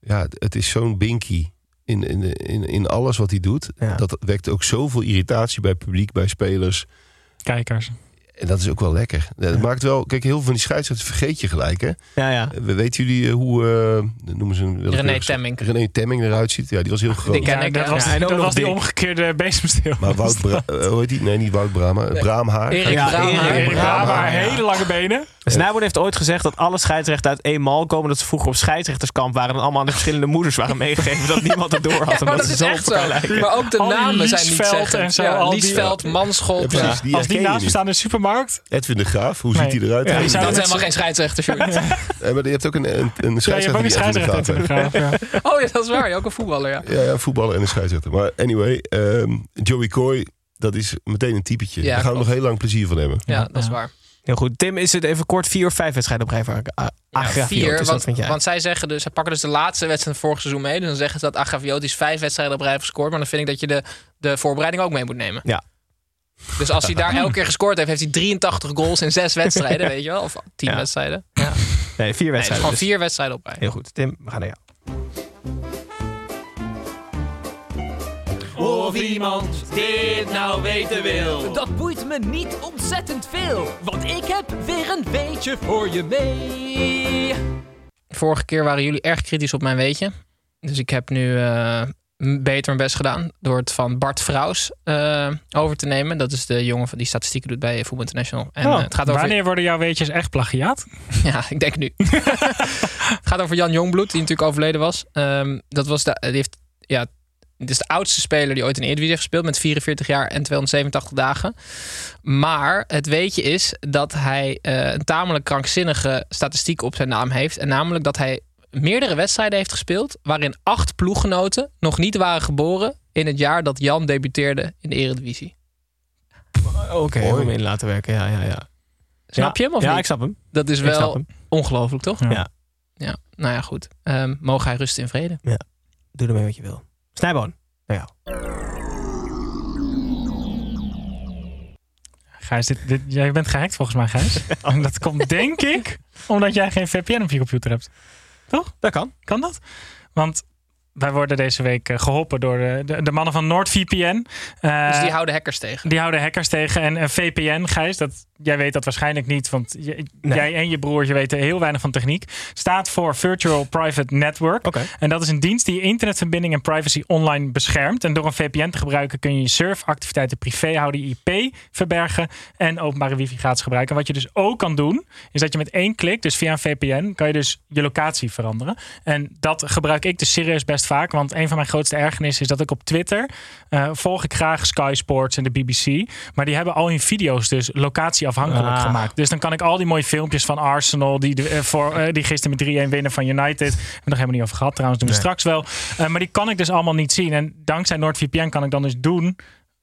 ja, het is zo'n binky in, in, in, in alles wat hij doet. Ja. Dat wekt ook zoveel irritatie bij publiek, bij spelers. Kijkers. En dat is ook wel lekker. Dat maakt wel, kijk, heel veel van die scheidsrechters vergeet je gelijk, hè? Ja, ja. We- Weten jullie eh, hoe, eh, noemen ze een... René Temming. René Temming eruit ziet? Ja, die was heel groot. Die ken Ja, ik, dat ja. was, dat was die omgekeerde bezemsteel. Maar Wout Bra [LAUGHS] eh, hoe heet die? Nee, niet Wout Brama. Braamhaar. Erik Ja, Braamhaar. Erik ja. hele lange benen. Snijboon heeft ooit gezegd dat alle scheidsrechten uit één mal komen. Dat ze vroeger op scheidsrechterskamp waren en allemaal aan de verschillende moeders waren meegegeven. Dat niemand het door had. [LAUGHS] Ja, maar omdat dat ze is zo echt op elkaar zo. lijken. Maar ook de namen zijn niet zeggen. Liesveld, Manschot. Als die naast staan in de supermarkt. Edwin de Graaf, hoe Nee. ziet hij eruit? Ja, Dat is helemaal geen scheidsrechter, Sjoerd. maar je hebt ook een, een, een Ja, je hebt scheidsrechter ook een die Edwin de scheidsrechter. Oh ja, dat is waar. Ja, ook een voetballer, ja. Ja, ja, een voetballer en een scheidsrechter. Maar anyway, ehm, Joey Coy, dat is meteen een typetje. Ja, Daar gaan we nog heel lang plezier van hebben. Ja, dat is waar. Heel goed. Tim, is het even kort vier of vijf wedstrijden op rij voor uh, Ja, Agraviotis? vier, want, zij zeggen dus, zij pakken dus de laatste wedstrijd vorig seizoen mee. Dus dan zeggen ze dat Agraviotis vijf wedstrijden op rij heeft gescoord. Maar dan vind ik dat je de, de voorbereiding ook mee moet nemen. Ja. Dus als hij daar elke keer gescoord heeft, heeft hij 83 goals in zes wedstrijden, weet je wel? Of tien Ja. wedstrijden. Ja. Nee, nee, vier het is wedstrijden. gewoon dus. vier wedstrijden op rij. Heel goed. Tim, we gaan naar jou. Of iemand dit nou weten wil. Dat boeit me niet ontzettend veel, want ik heb weer een weetje voor je mee. Vorige keer waren jullie erg kritisch op mijn weetje. Dus ik heb nu eh, beter mijn best gedaan door het van Bart Vrouws eh, over te nemen. Dat is de jongen van die statistieken doet bij Voetbal International. En Oh, eh, het gaat over Wanneer worden jouw weetjes echt plagiaat? [LAUGHS] Ja, ik denk nu. [LAUGHS] het gaat over Jan Jongbloed, die natuurlijk overleden was. Ehm, dat was de, die heeft, ja, dit is de oudste speler die ooit in de Eredivisie heeft gespeeld met 44 jaar en 287 dagen. Maar het weetje is dat hij eh, een tamelijk krankzinnige statistiek op zijn naam heeft. En namelijk dat hij meerdere wedstrijden heeft gespeeld waarin acht ploeggenoten nog niet waren geboren in het jaar dat Jan debuteerde in de Eredivisie. Oké, Mooi. om in laten werken. Ja, ja, ja. Snap je hem of ja, niet? ik snap hem. Dat is wel ongelooflijk, toch? Ja. Ja. Ja, nou ja, goed. Ehm, mogen hij rusten in vrede. Doe ermee wat je wil. Snijboon, naar jou. Gijs, dit, dit, jij bent gehackt volgens mij, Gijs. [LAUGHS] en dat komt denk ik omdat jij geen VPN op je computer hebt. Dat kan. Kan dat? Want wij worden deze week eh, geholpen door de, de, de mannen van NordVPN. Eh, Dus die houden hackers tegen. die houden hackers tegen. En een VPN, Gijs, dat, jij weet dat waarschijnlijk niet. Want Nee. jij en je broertje weten heel weinig van techniek. Staat voor Virtual Private Network. En dat is een dienst die je internetverbinding en privacy online beschermt. En door een VPN te gebruiken kun je je surfactiviteiten privé houden, je IP verbergen en openbare wifi gratis gebruiken. Wat je dus ook kan doen, is dat je met één klik, dus via een VPN, kan je dus je locatie veranderen. En dat gebruik ik dus serieus best vaak, want een van mijn grootste ergernissen is dat ik op Twitter eh, volg ik graag Sky Sports en de BBC, maar die hebben al hun video's dus locatieafhankelijk Ah. gemaakt. Dus dan kan ik al die mooie filmpjes van Arsenal, die, de- eh, voor, eh, die gisteren met 3-1 winnen van United, hebben we nog helemaal niet over gehad trouwens, doen we Nee. straks wel. Eh, maar die kan ik dus allemaal niet zien. En dankzij NordVPN kan ik dan dus doen.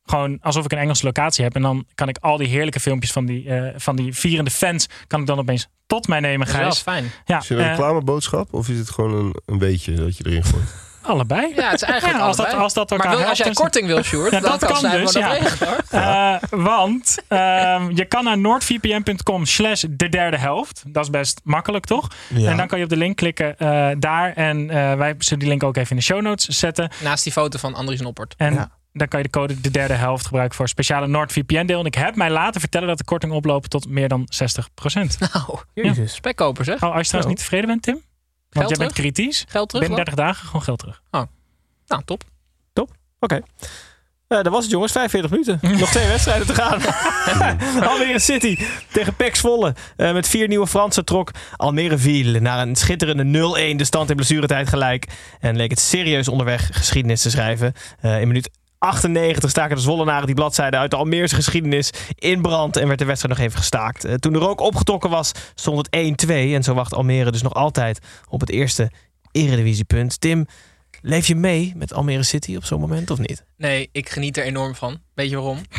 Gewoon alsof ik een Engelse locatie heb. En dan kan ik al die heerlijke filmpjes van die, eh, van die vierende fans. kan ik dan opeens tot mij nemen, Dat is wel Gijs. fijn. Ja, Is het een reclameboodschap of is het gewoon een, een beetje dat je erin gooit? Allebei. Ja, het is eigenlijk Ja, als dat- allebei. als dat Maar elkaar wil, als jij korting wil, Sjoerd, Ja, [LAUGHS] dan dat kan dus, ja. regelen, hoor. Eh, want ehm, je kan naar noordvpn.com slash de derde helft. Dat is best makkelijk, toch? En dan kan je op de link klikken eh, daar. En eh, wij zullen die link ook even in de show notes zetten. Naast die foto van Andries Noppert. En Ja. dan kan je de code de derde helft gebruiken voor speciale NordVPN deel. En ik heb mij laten vertellen dat de korting oploopt tot meer dan 60%. Nou, Jezus. spekkoper zeg. Oh, als je trouwens niet tevreden bent, Tim? Want jij bent kritisch. Geld terug Binnen dan? 30 dagen gewoon geld terug. Nou, top. Oké. Eh, dat was het jongens, 45 minuten. [LAUGHS] Nog twee wedstrijden te gaan. [LAUGHS] Almere City tegen PEC Zwolle. Eh, met vier nieuwe Fransen trok Almere Ville naar een schitterende 0-1 de stand in blessuretijd gelijk. En leek het serieus onderweg geschiedenis te schrijven. Eh, in minuut 98 staken de Zwollenaren die bladzijde uit de Almeerse geschiedenis in brand en werd de wedstrijd nog even gestaakt. Eh, toen de rook opgetrokken was, stond het 1-2 en zo wacht Almere dus nog altijd op het eerste eredivisiepunt. Tim, leef je mee met Almere City op zo'n moment of niet? Nee, ik geniet er enorm van. Weet je waarom? [LAUGHS]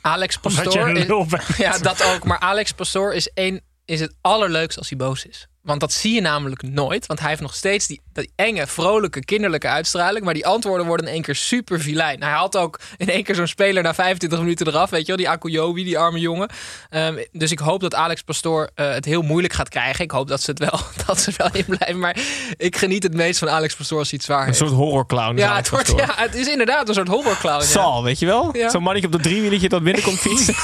Alex Omdat je Pastoor... een Is, lul bent. ja, dat ook. Maar Alex Pastoor is, één, is het allerleukst als hij boos is. Want dat zie je namelijk nooit. Want hij heeft nog steeds die, die enge, vrolijke, kinderlijke uitstraling. Maar die antwoorden worden in één keer super vilijn. Hij had ook in één keer zo'n speler na 25 minuten eraf. Weet je wel, die Akuyobi, die arme jongen. Ehm, dus ik hoop dat Alex Pastoor eh, het heel moeilijk gaat krijgen. Ik hoop dat ze het wel, [LAUGHS] dat ze wel in blijven. Maar ik geniet het meest van Alex Pastoor als hij het zwaar Een soort horrorclown. ja, het wordt, ja, het is inderdaad een soort horrorclown. Ja. Sal, weet je wel? Ja. Zo'n mannetje op dat driewieletje dat binnenkomt [LAUGHS] fietsen.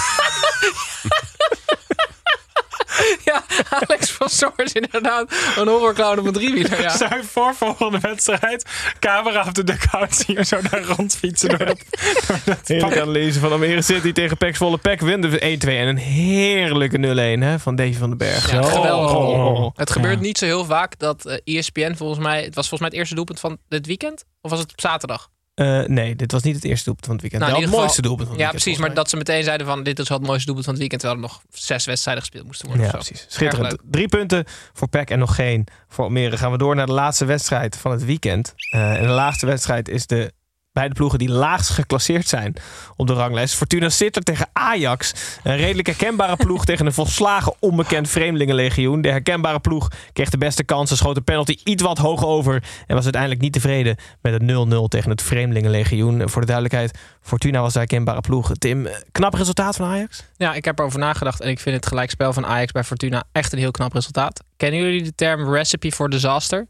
[LAUGHS] Alex van Soor is inderdaad een horrorclown op een driewieler. Ja. Zou je voor volgende wedstrijd camera op de dugout zien we zo daar rondfietsen door dat, door dat Heerlijk pak. aan lezen van Almere City tegen Pek Zwolle. Pek wint de 1-2 en een heerlijke 0-1 hè, van Davy van den Berg. Ja, geweldig. Oh. Het gebeurt Ja. niet zo heel vaak dat eh ESPN volgens mij... Het was volgens mij het eerste doelpunt van dit weekend? Of was het op zaterdag? Eh, nee, dit was niet het eerste doelpunt van het weekend. Nou, het mooiste doelpunt van het Ja, weekend, precies. Maar dat ze meteen zeiden van... Dit is wel het mooiste doelpunt van het weekend. Terwijl er nog zes wedstrijden gespeeld moesten worden. Ja, precies. Schitterend. Drie punten voor Pek en nog geen voor Almere. Gaan we door naar de laatste wedstrijd van het weekend. Eh, en de laatste wedstrijd is de beide ploegen die laagst geclasseerd zijn op de ranglijst. Fortuna Sittard tegen Ajax. Een redelijk herkenbare ploeg [LAUGHS] tegen een volslagen onbekend vreemdelingenlegioen. De herkenbare ploeg kreeg de beste kansen, schoot de penalty iets wat hoog over en was uiteindelijk niet tevreden met het 0-0 tegen het vreemdelingenlegioen. Voor de duidelijkheid, Fortuna was de herkenbare ploeg. Tim, knap resultaat van Ajax? Ja, ik heb erover nagedacht. En ik vind het gelijkspel van Ajax bij Fortuna echt een heel knap resultaat. Kennen jullie de term recipe for disaster?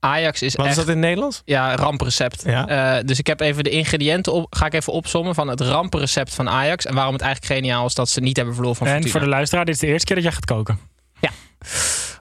Ajax is Wat echt... is dat in het Nederlands? Ja, ramprecept. Ja. Eh, dus ik heb even de ingrediënten op, ga ik even opsommen van het ramprecept van Ajax. En waarom het eigenlijk geniaal is dat ze niet hebben verloren van En Fortuna. voor de luisteraar, dit is de eerste keer dat jij gaat koken.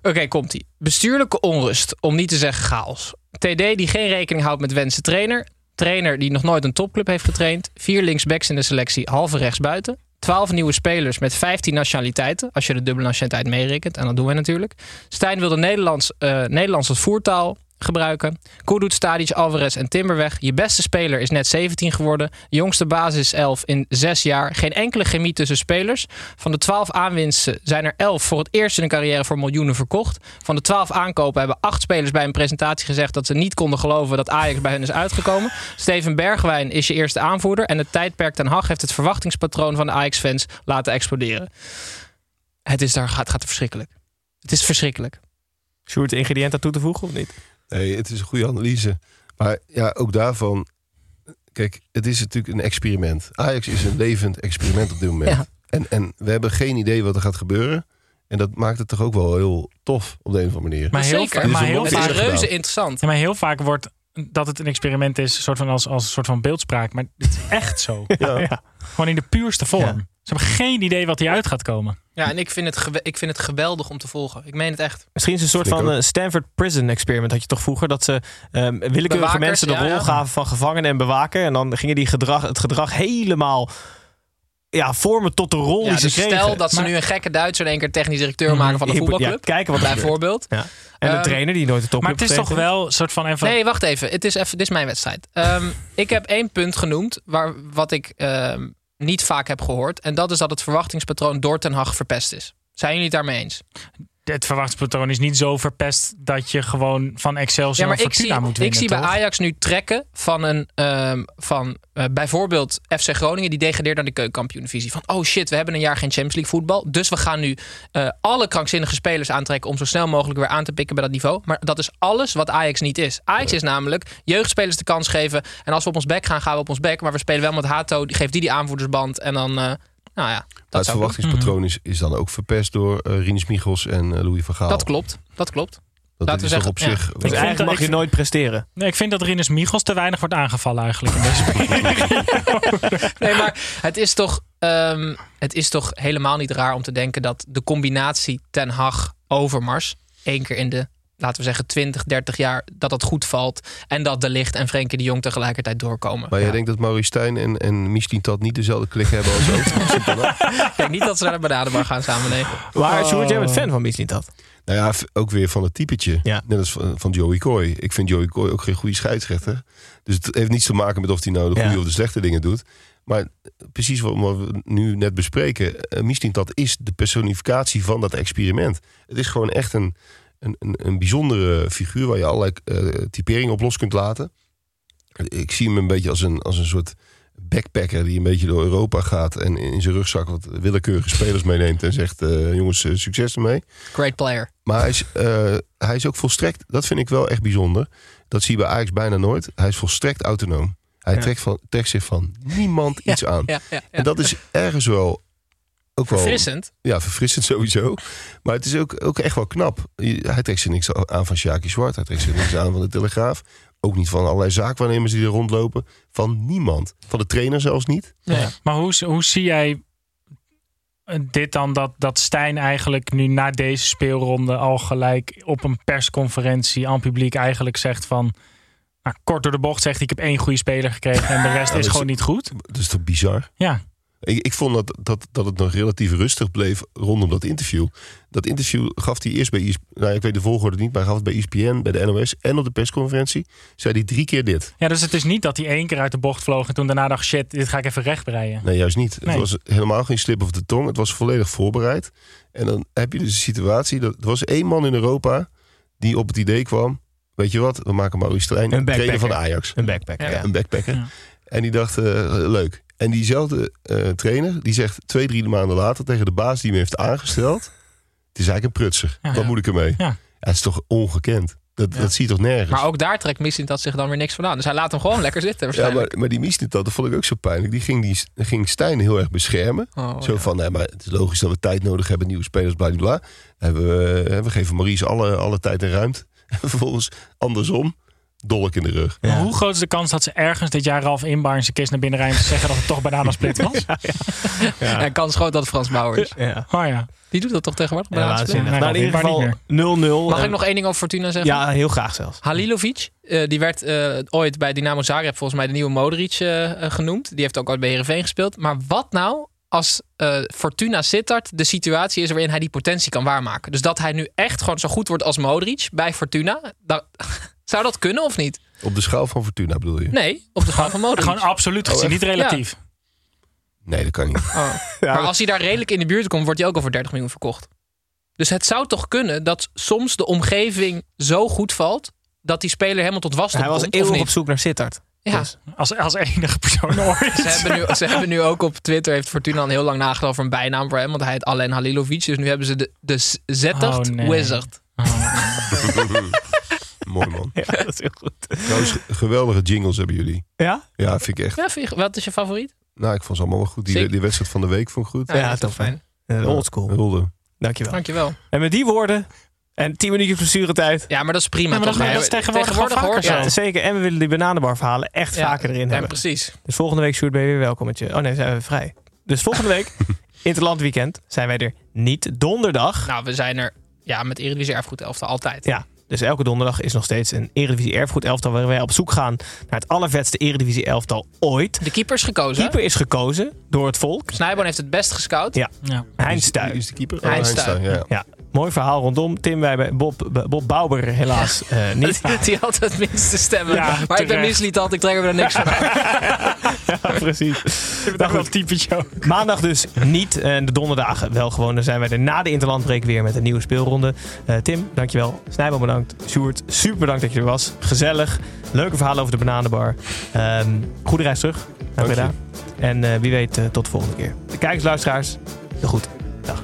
Oké, komt-ie. Bestuurlijke onrust, om niet te zeggen chaos. TD die geen rekening houdt met wensen trainer. Trainer die nog nooit een topclub heeft getraind. Vier linksbacks in de selectie, halve rechtsbuiten. 12 nieuwe spelers met 15 nationaliteiten. Als je de dubbele nationaliteit meerekent. En dat doen wij natuurlijk. Stijn wilde Nederlands, eh, Nederlands als voertaal gebruiken. Kudus, Stadic, Alvarez en Timberweg. Je beste speler is net 17 geworden. Jongste basis 11 in 6 jaar. Geen enkele chemie tussen spelers. Van de 12 aanwinsten zijn er 11 voor het eerst in hun carrière voor miljoenen verkocht. Van de 12 aankopen hebben 8 spelers bij een presentatie gezegd dat ze niet konden geloven dat Ajax bij hen is uitgekomen. [LAUGHS] Steven Bergwijn is je eerste aanvoerder. En het tijdperk Ten Hag heeft het verwachtingspatroon van de Ajax-fans laten exploderen. Het is daar, gaat, gaat verschrikkelijk. Het is verschrikkelijk. Sjoerd, ingrediënt aan toe te voegen of niet? Nee, het is een goede analyse. Maar ja, ook daarvan. Kijk, het is natuurlijk een experiment. Ajax is een levend experiment op dit moment. Ja. En, en we hebben geen idee wat er gaat gebeuren. En dat maakt het toch ook wel heel tof op de een of andere manier. Maar heel, Zeker. maar heel Het vaak, reuze interessant. ja, maar heel vaak wordt dat het een experiment is, een soort van als, als een soort van beeldspraak. Maar dit is echt zo. Ja. Ja. Gewoon in de puurste vorm. Ze hebben geen idee wat hieruit gaat komen. Ja, en ik vind, het ik vind het geweldig om te volgen. Ik meen het echt. Misschien is het een soort van eh, Stanford Prison Experiment. Had je toch vroeger dat ze ehm, willekeurige Bewakers, mensen de ja, rol ja. gaven van gevangen en bewaker. En dan gingen die gedrag, het gedrag helemaal ja, vormen tot de rol Ja, die ze dus kregen. stel dat ze Maar- nu een gekke Duitser in één keer technisch directeur maken van een Ja, voetbalclub. kijken wat bijvoorbeeld. Ja. En de Ehm, trainer die nooit de top Maar het is toch wel een soort van even. Nee, wacht even. Het is even. Dit is mijn wedstrijd. Ehm, [LAUGHS] ik heb één punt genoemd waar, wat ik ehm, niet vaak heb gehoord. En dat is dat het verwachtingspatroon door Ten verpest is. Zijn jullie het daarmee eens? Het verwachtingspatroon is niet zo verpest dat je gewoon van Excelsior Ja, maar ik Fortuna zie, moet ik winnen. zie bij? Ajax nu trekken van een ehm, van eh, bijvoorbeeld FC Groningen die degradeert naar de keukenkampioen-divisie. Van oh shit, we hebben een jaar geen Champions League voetbal, dus we gaan nu eh, alle krankzinnige spelers aantrekken om zo snel mogelijk weer aan te pikken bij dat niveau. Maar dat is alles wat Ajax niet is. Ajax is namelijk jeugdspelers de kans geven en als we op ons bek gaan, gaan we op ons bek. Maar we spelen wel met Hato, die geeft die die aanvoerdersband en dan, eh, nou ja, Maar dat, het ik verwachtingspatroon is, is dan ook verpest door uh, Rinus Michels en eh, Louis van Gaal. dat klopt. Dat klopt. Dat laten is we toch op zeggen, zich... ja. Dus vind eigenlijk dat- mag ik je nooit presteren. Nee, ik vind dat Rinus Michels te weinig wordt aangevallen eigenlijk in deze. [LAUGHS] Nee, maar het is, toch, ehm, het is toch helemaal niet raar om te denken dat de combinatie Ten Hag Overmars één keer in de laten we zeggen 20, 30 jaar dat dat goed valt en dat De Licht en Frenkie de Jong tegelijkertijd doorkomen. Maar jij Ja. denkt dat Maurice Stijn en, en Michelin Tat niet dezelfde klik hebben als ook? [LAUGHS] Ik denk niet dat ze naar de banadenbar gaan samen. Nee. Maar Sjoerd, jij bent fan van Michelin dat. Nou ja, ook weer van het typetje. Ja. Net als van, van Joey Coy. Ik vind Joey Coy ook geen goede scheidsrechter. Dus het heeft niets te maken met of hij nou de goede Ja. of de slechte dingen doet. Maar precies wat we nu net bespreken. Uh, Michelin dat is de personificatie van dat experiment. Het is gewoon echt een, een, een, een bijzondere figuur waar je allerlei eh, typeringen op los kunt laten. Ik zie hem een beetje als een, als een soort backpacker die een beetje door Europa gaat en in zijn rugzak wat willekeurige spelers meeneemt en zegt: eh, jongens, eh, succes ermee. Great player. Maar hij is, hij is ook volstrekt, dat vind ik wel echt bijzonder. Dat zie je bij Ajax bijna nooit. Hij is volstrekt autonoom. Hij Ja. trekt, van, trekt zich van niemand iets aan. Ja. En dat is ergens wel. Ook wel Verfrissend. ja, verfrissend sowieso. Maar het is ook, ook echt wel knap. Hij trekt zich niks aan van Sjaki Zwart. Hij trekt zich niks aan van de Telegraaf. Ook niet van allerlei zaakwaarnemers die er rondlopen. Van niemand. Van de trainer zelfs niet. Nee. Maar hoe, hoe zie jij dit dan dat, dat Stijn eigenlijk nu na deze speelronde al gelijk op een persconferentie aan publiek eigenlijk zegt van... Nou, kort door de bocht zegt ik heb één goede speler gekregen en de rest Ja, is dat gewoon niet goed. Dat is toch bizar? Ja. Ik, ik vond dat, dat, dat het nog relatief rustig bleef rondom dat interview. Dat interview gaf hij eerst bij ESPN, nou, ik weet de volgorde niet, maar hij gaf het bij ESPN, bij de NOS en op de persconferentie. Zei hij drie keer dit. Ja, dus het is niet dat hij één keer uit de bocht vloog en toen daarna dacht shit, dit ga ik even rechtbreien. Nee, juist niet. Nee. Het was helemaal geen slip of de tong. Het was volledig voorbereid. En dan heb je dus een situatie. Dat, er was één man in Europa die op het idee kwam. Weet je wat, we maken Maurice Stijn Een trainer van de Ajax. Een backpacker, ja. Een backpacker. Ja. En die dacht, eh, leuk. En diezelfde eh, trainer, die zegt twee, drie maanden later tegen de baas die hem heeft aangesteld. [LAUGHS] Het is eigenlijk een prutser. Ja. Wat moet ik ermee? Ja. het is toch ongekend? Dat, dat zie je toch nergens? Maar ook daar trekt Mislintat zich dan weer niks van aan. Dus hij laat hem gewoon lekker zitten ja, maar, maar die Mies niet dat, dat vond ik ook zo pijnlijk. Die ging, die ging Stijn heel erg beschermen. Oh, zo ja. van, nee, maar het is logisch dat we tijd nodig hebben, nieuwe spelers, bla bla bla. Hebben we, eh, we geven Maurice alle, alle tijd en ruimte. En [LAUGHS] vervolgens andersom, dolk in de rug. Hoe groot is de kans dat ze ergens dit jaar Ralf Inbar zijn kist naar binnen rijden zeggen dat het toch bananasplit was? [LAUGHS] En kans groot dat het Frans Bauer is. Ja. Oh ja. Die doet dat toch tegenwoordig? Ja, waanzinnig. Nee, nou, in ieder geval 0-0. Mag ik nog één ding over Fortuna zeggen? Ja, heel graag zelfs. Halilovic, eh, die werd eh, ooit bij Dynamo Zagreb volgens mij de nieuwe Modric eh, genoemd. Die heeft ook ooit bij Heerenveen gespeeld. Maar wat nou als eh, Fortuna Sittard de situatie is waarin hij die potentie kan waarmaken? Dus dat hij nu echt gewoon zo goed wordt als Modric bij Fortuna. Dan, [LAUGHS] zou dat kunnen of niet? Op de schaal van Fortuna bedoel je? Nee, op de schaal van Modric. Gewoon absoluut gezien, Oh, niet relatief. Nee, dat kan niet. Oh. [LAUGHS] maar als hij daar redelijk in de buurt komt, wordt hij ook over 30 miljoen verkocht. Dus het zou toch kunnen dat soms de omgeving zo goed valt dat die speler helemaal tot was Hij was komt, eeuwig op zoek naar Sittard. Ja. Dus- Als, als enige persoon [LAUGHS] ooit. Ze hebben, nu, ze hebben nu ook op Twitter, heeft Fortuna al heel lang nagedacht over een bijnaam voor hem. Want hij heet Alain Halilovic. Dus nu hebben ze de, de Zettert Oh, nee. Wizard. [LAUGHS] Mooi man. [LAUGHS] Ja, dat is heel goed. Trouwens, ge- geweldige jingles hebben jullie. Ja? Ja, vind ik echt. Ja, vind je- wat is je favoriet? Nou, ik vond ze allemaal wel goed. Die, Zeker. die wedstrijd van de week vond ik goed. Ja, dat is toch fijn. Uh, Oldschool. Hulde. Dankjewel. Dankjewel. En met die woorden en 10 minuutjes blessuretijd. Ja, maar dat is prima. Ja, maar toch? dat- Nee, dat is tegenwoordig. Ja, zeker. En we willen die bananenbar verhalen echt Ja, vaker erin ja, hebben. precies. Dus volgende week, Sjoerd, ben je weer welkom met je... Oh nee, zijn we vrij. Dus volgende week, [LAUGHS] Interland Weekend, zijn wij er niet. Donderdag. Nou, we zijn er ja, met Eredivisie Erfgoed Elftal altijd. Ja, dus elke donderdag is nog steeds een Eredivisie Erfgoed elftal... waarin wij op zoek gaan naar het allervetste Eredivisie elftal ooit. De keeper is gekozen. hè? Keeper is gekozen door het volk. Snijboon heeft het best gescout. Ja, Ja. Heinz Is- Stuy. Is de keeper? Heinz Oh, Heinz Stuy. Stuy, ja. Ja, mooi verhaal rondom. Tim wij Bob, Bob Bauber helaas [LAUGHS] eh, niet. Die had het minste stemmen. Ja, maar ik ben terecht. misliet ik trek er niks van uit. [LAUGHS] Ja, precies. Ik ben wel een typetje ook. Maandag dus niet. En de donderdagen wel gewoon. Dan zijn wij er na de Interlandbreek weer met een nieuwe speelronde. Eh, Tim, dankjewel. Snijboom bedankt. Sjoerd, super bedankt dat je er was. Gezellig. Leuke verhalen over de bananenbar. Ehm, goede reis terug naar Dank je. Breda. En eh, wie weet tot de volgende keer. De kijkers, luisteraars, de goed. Dag.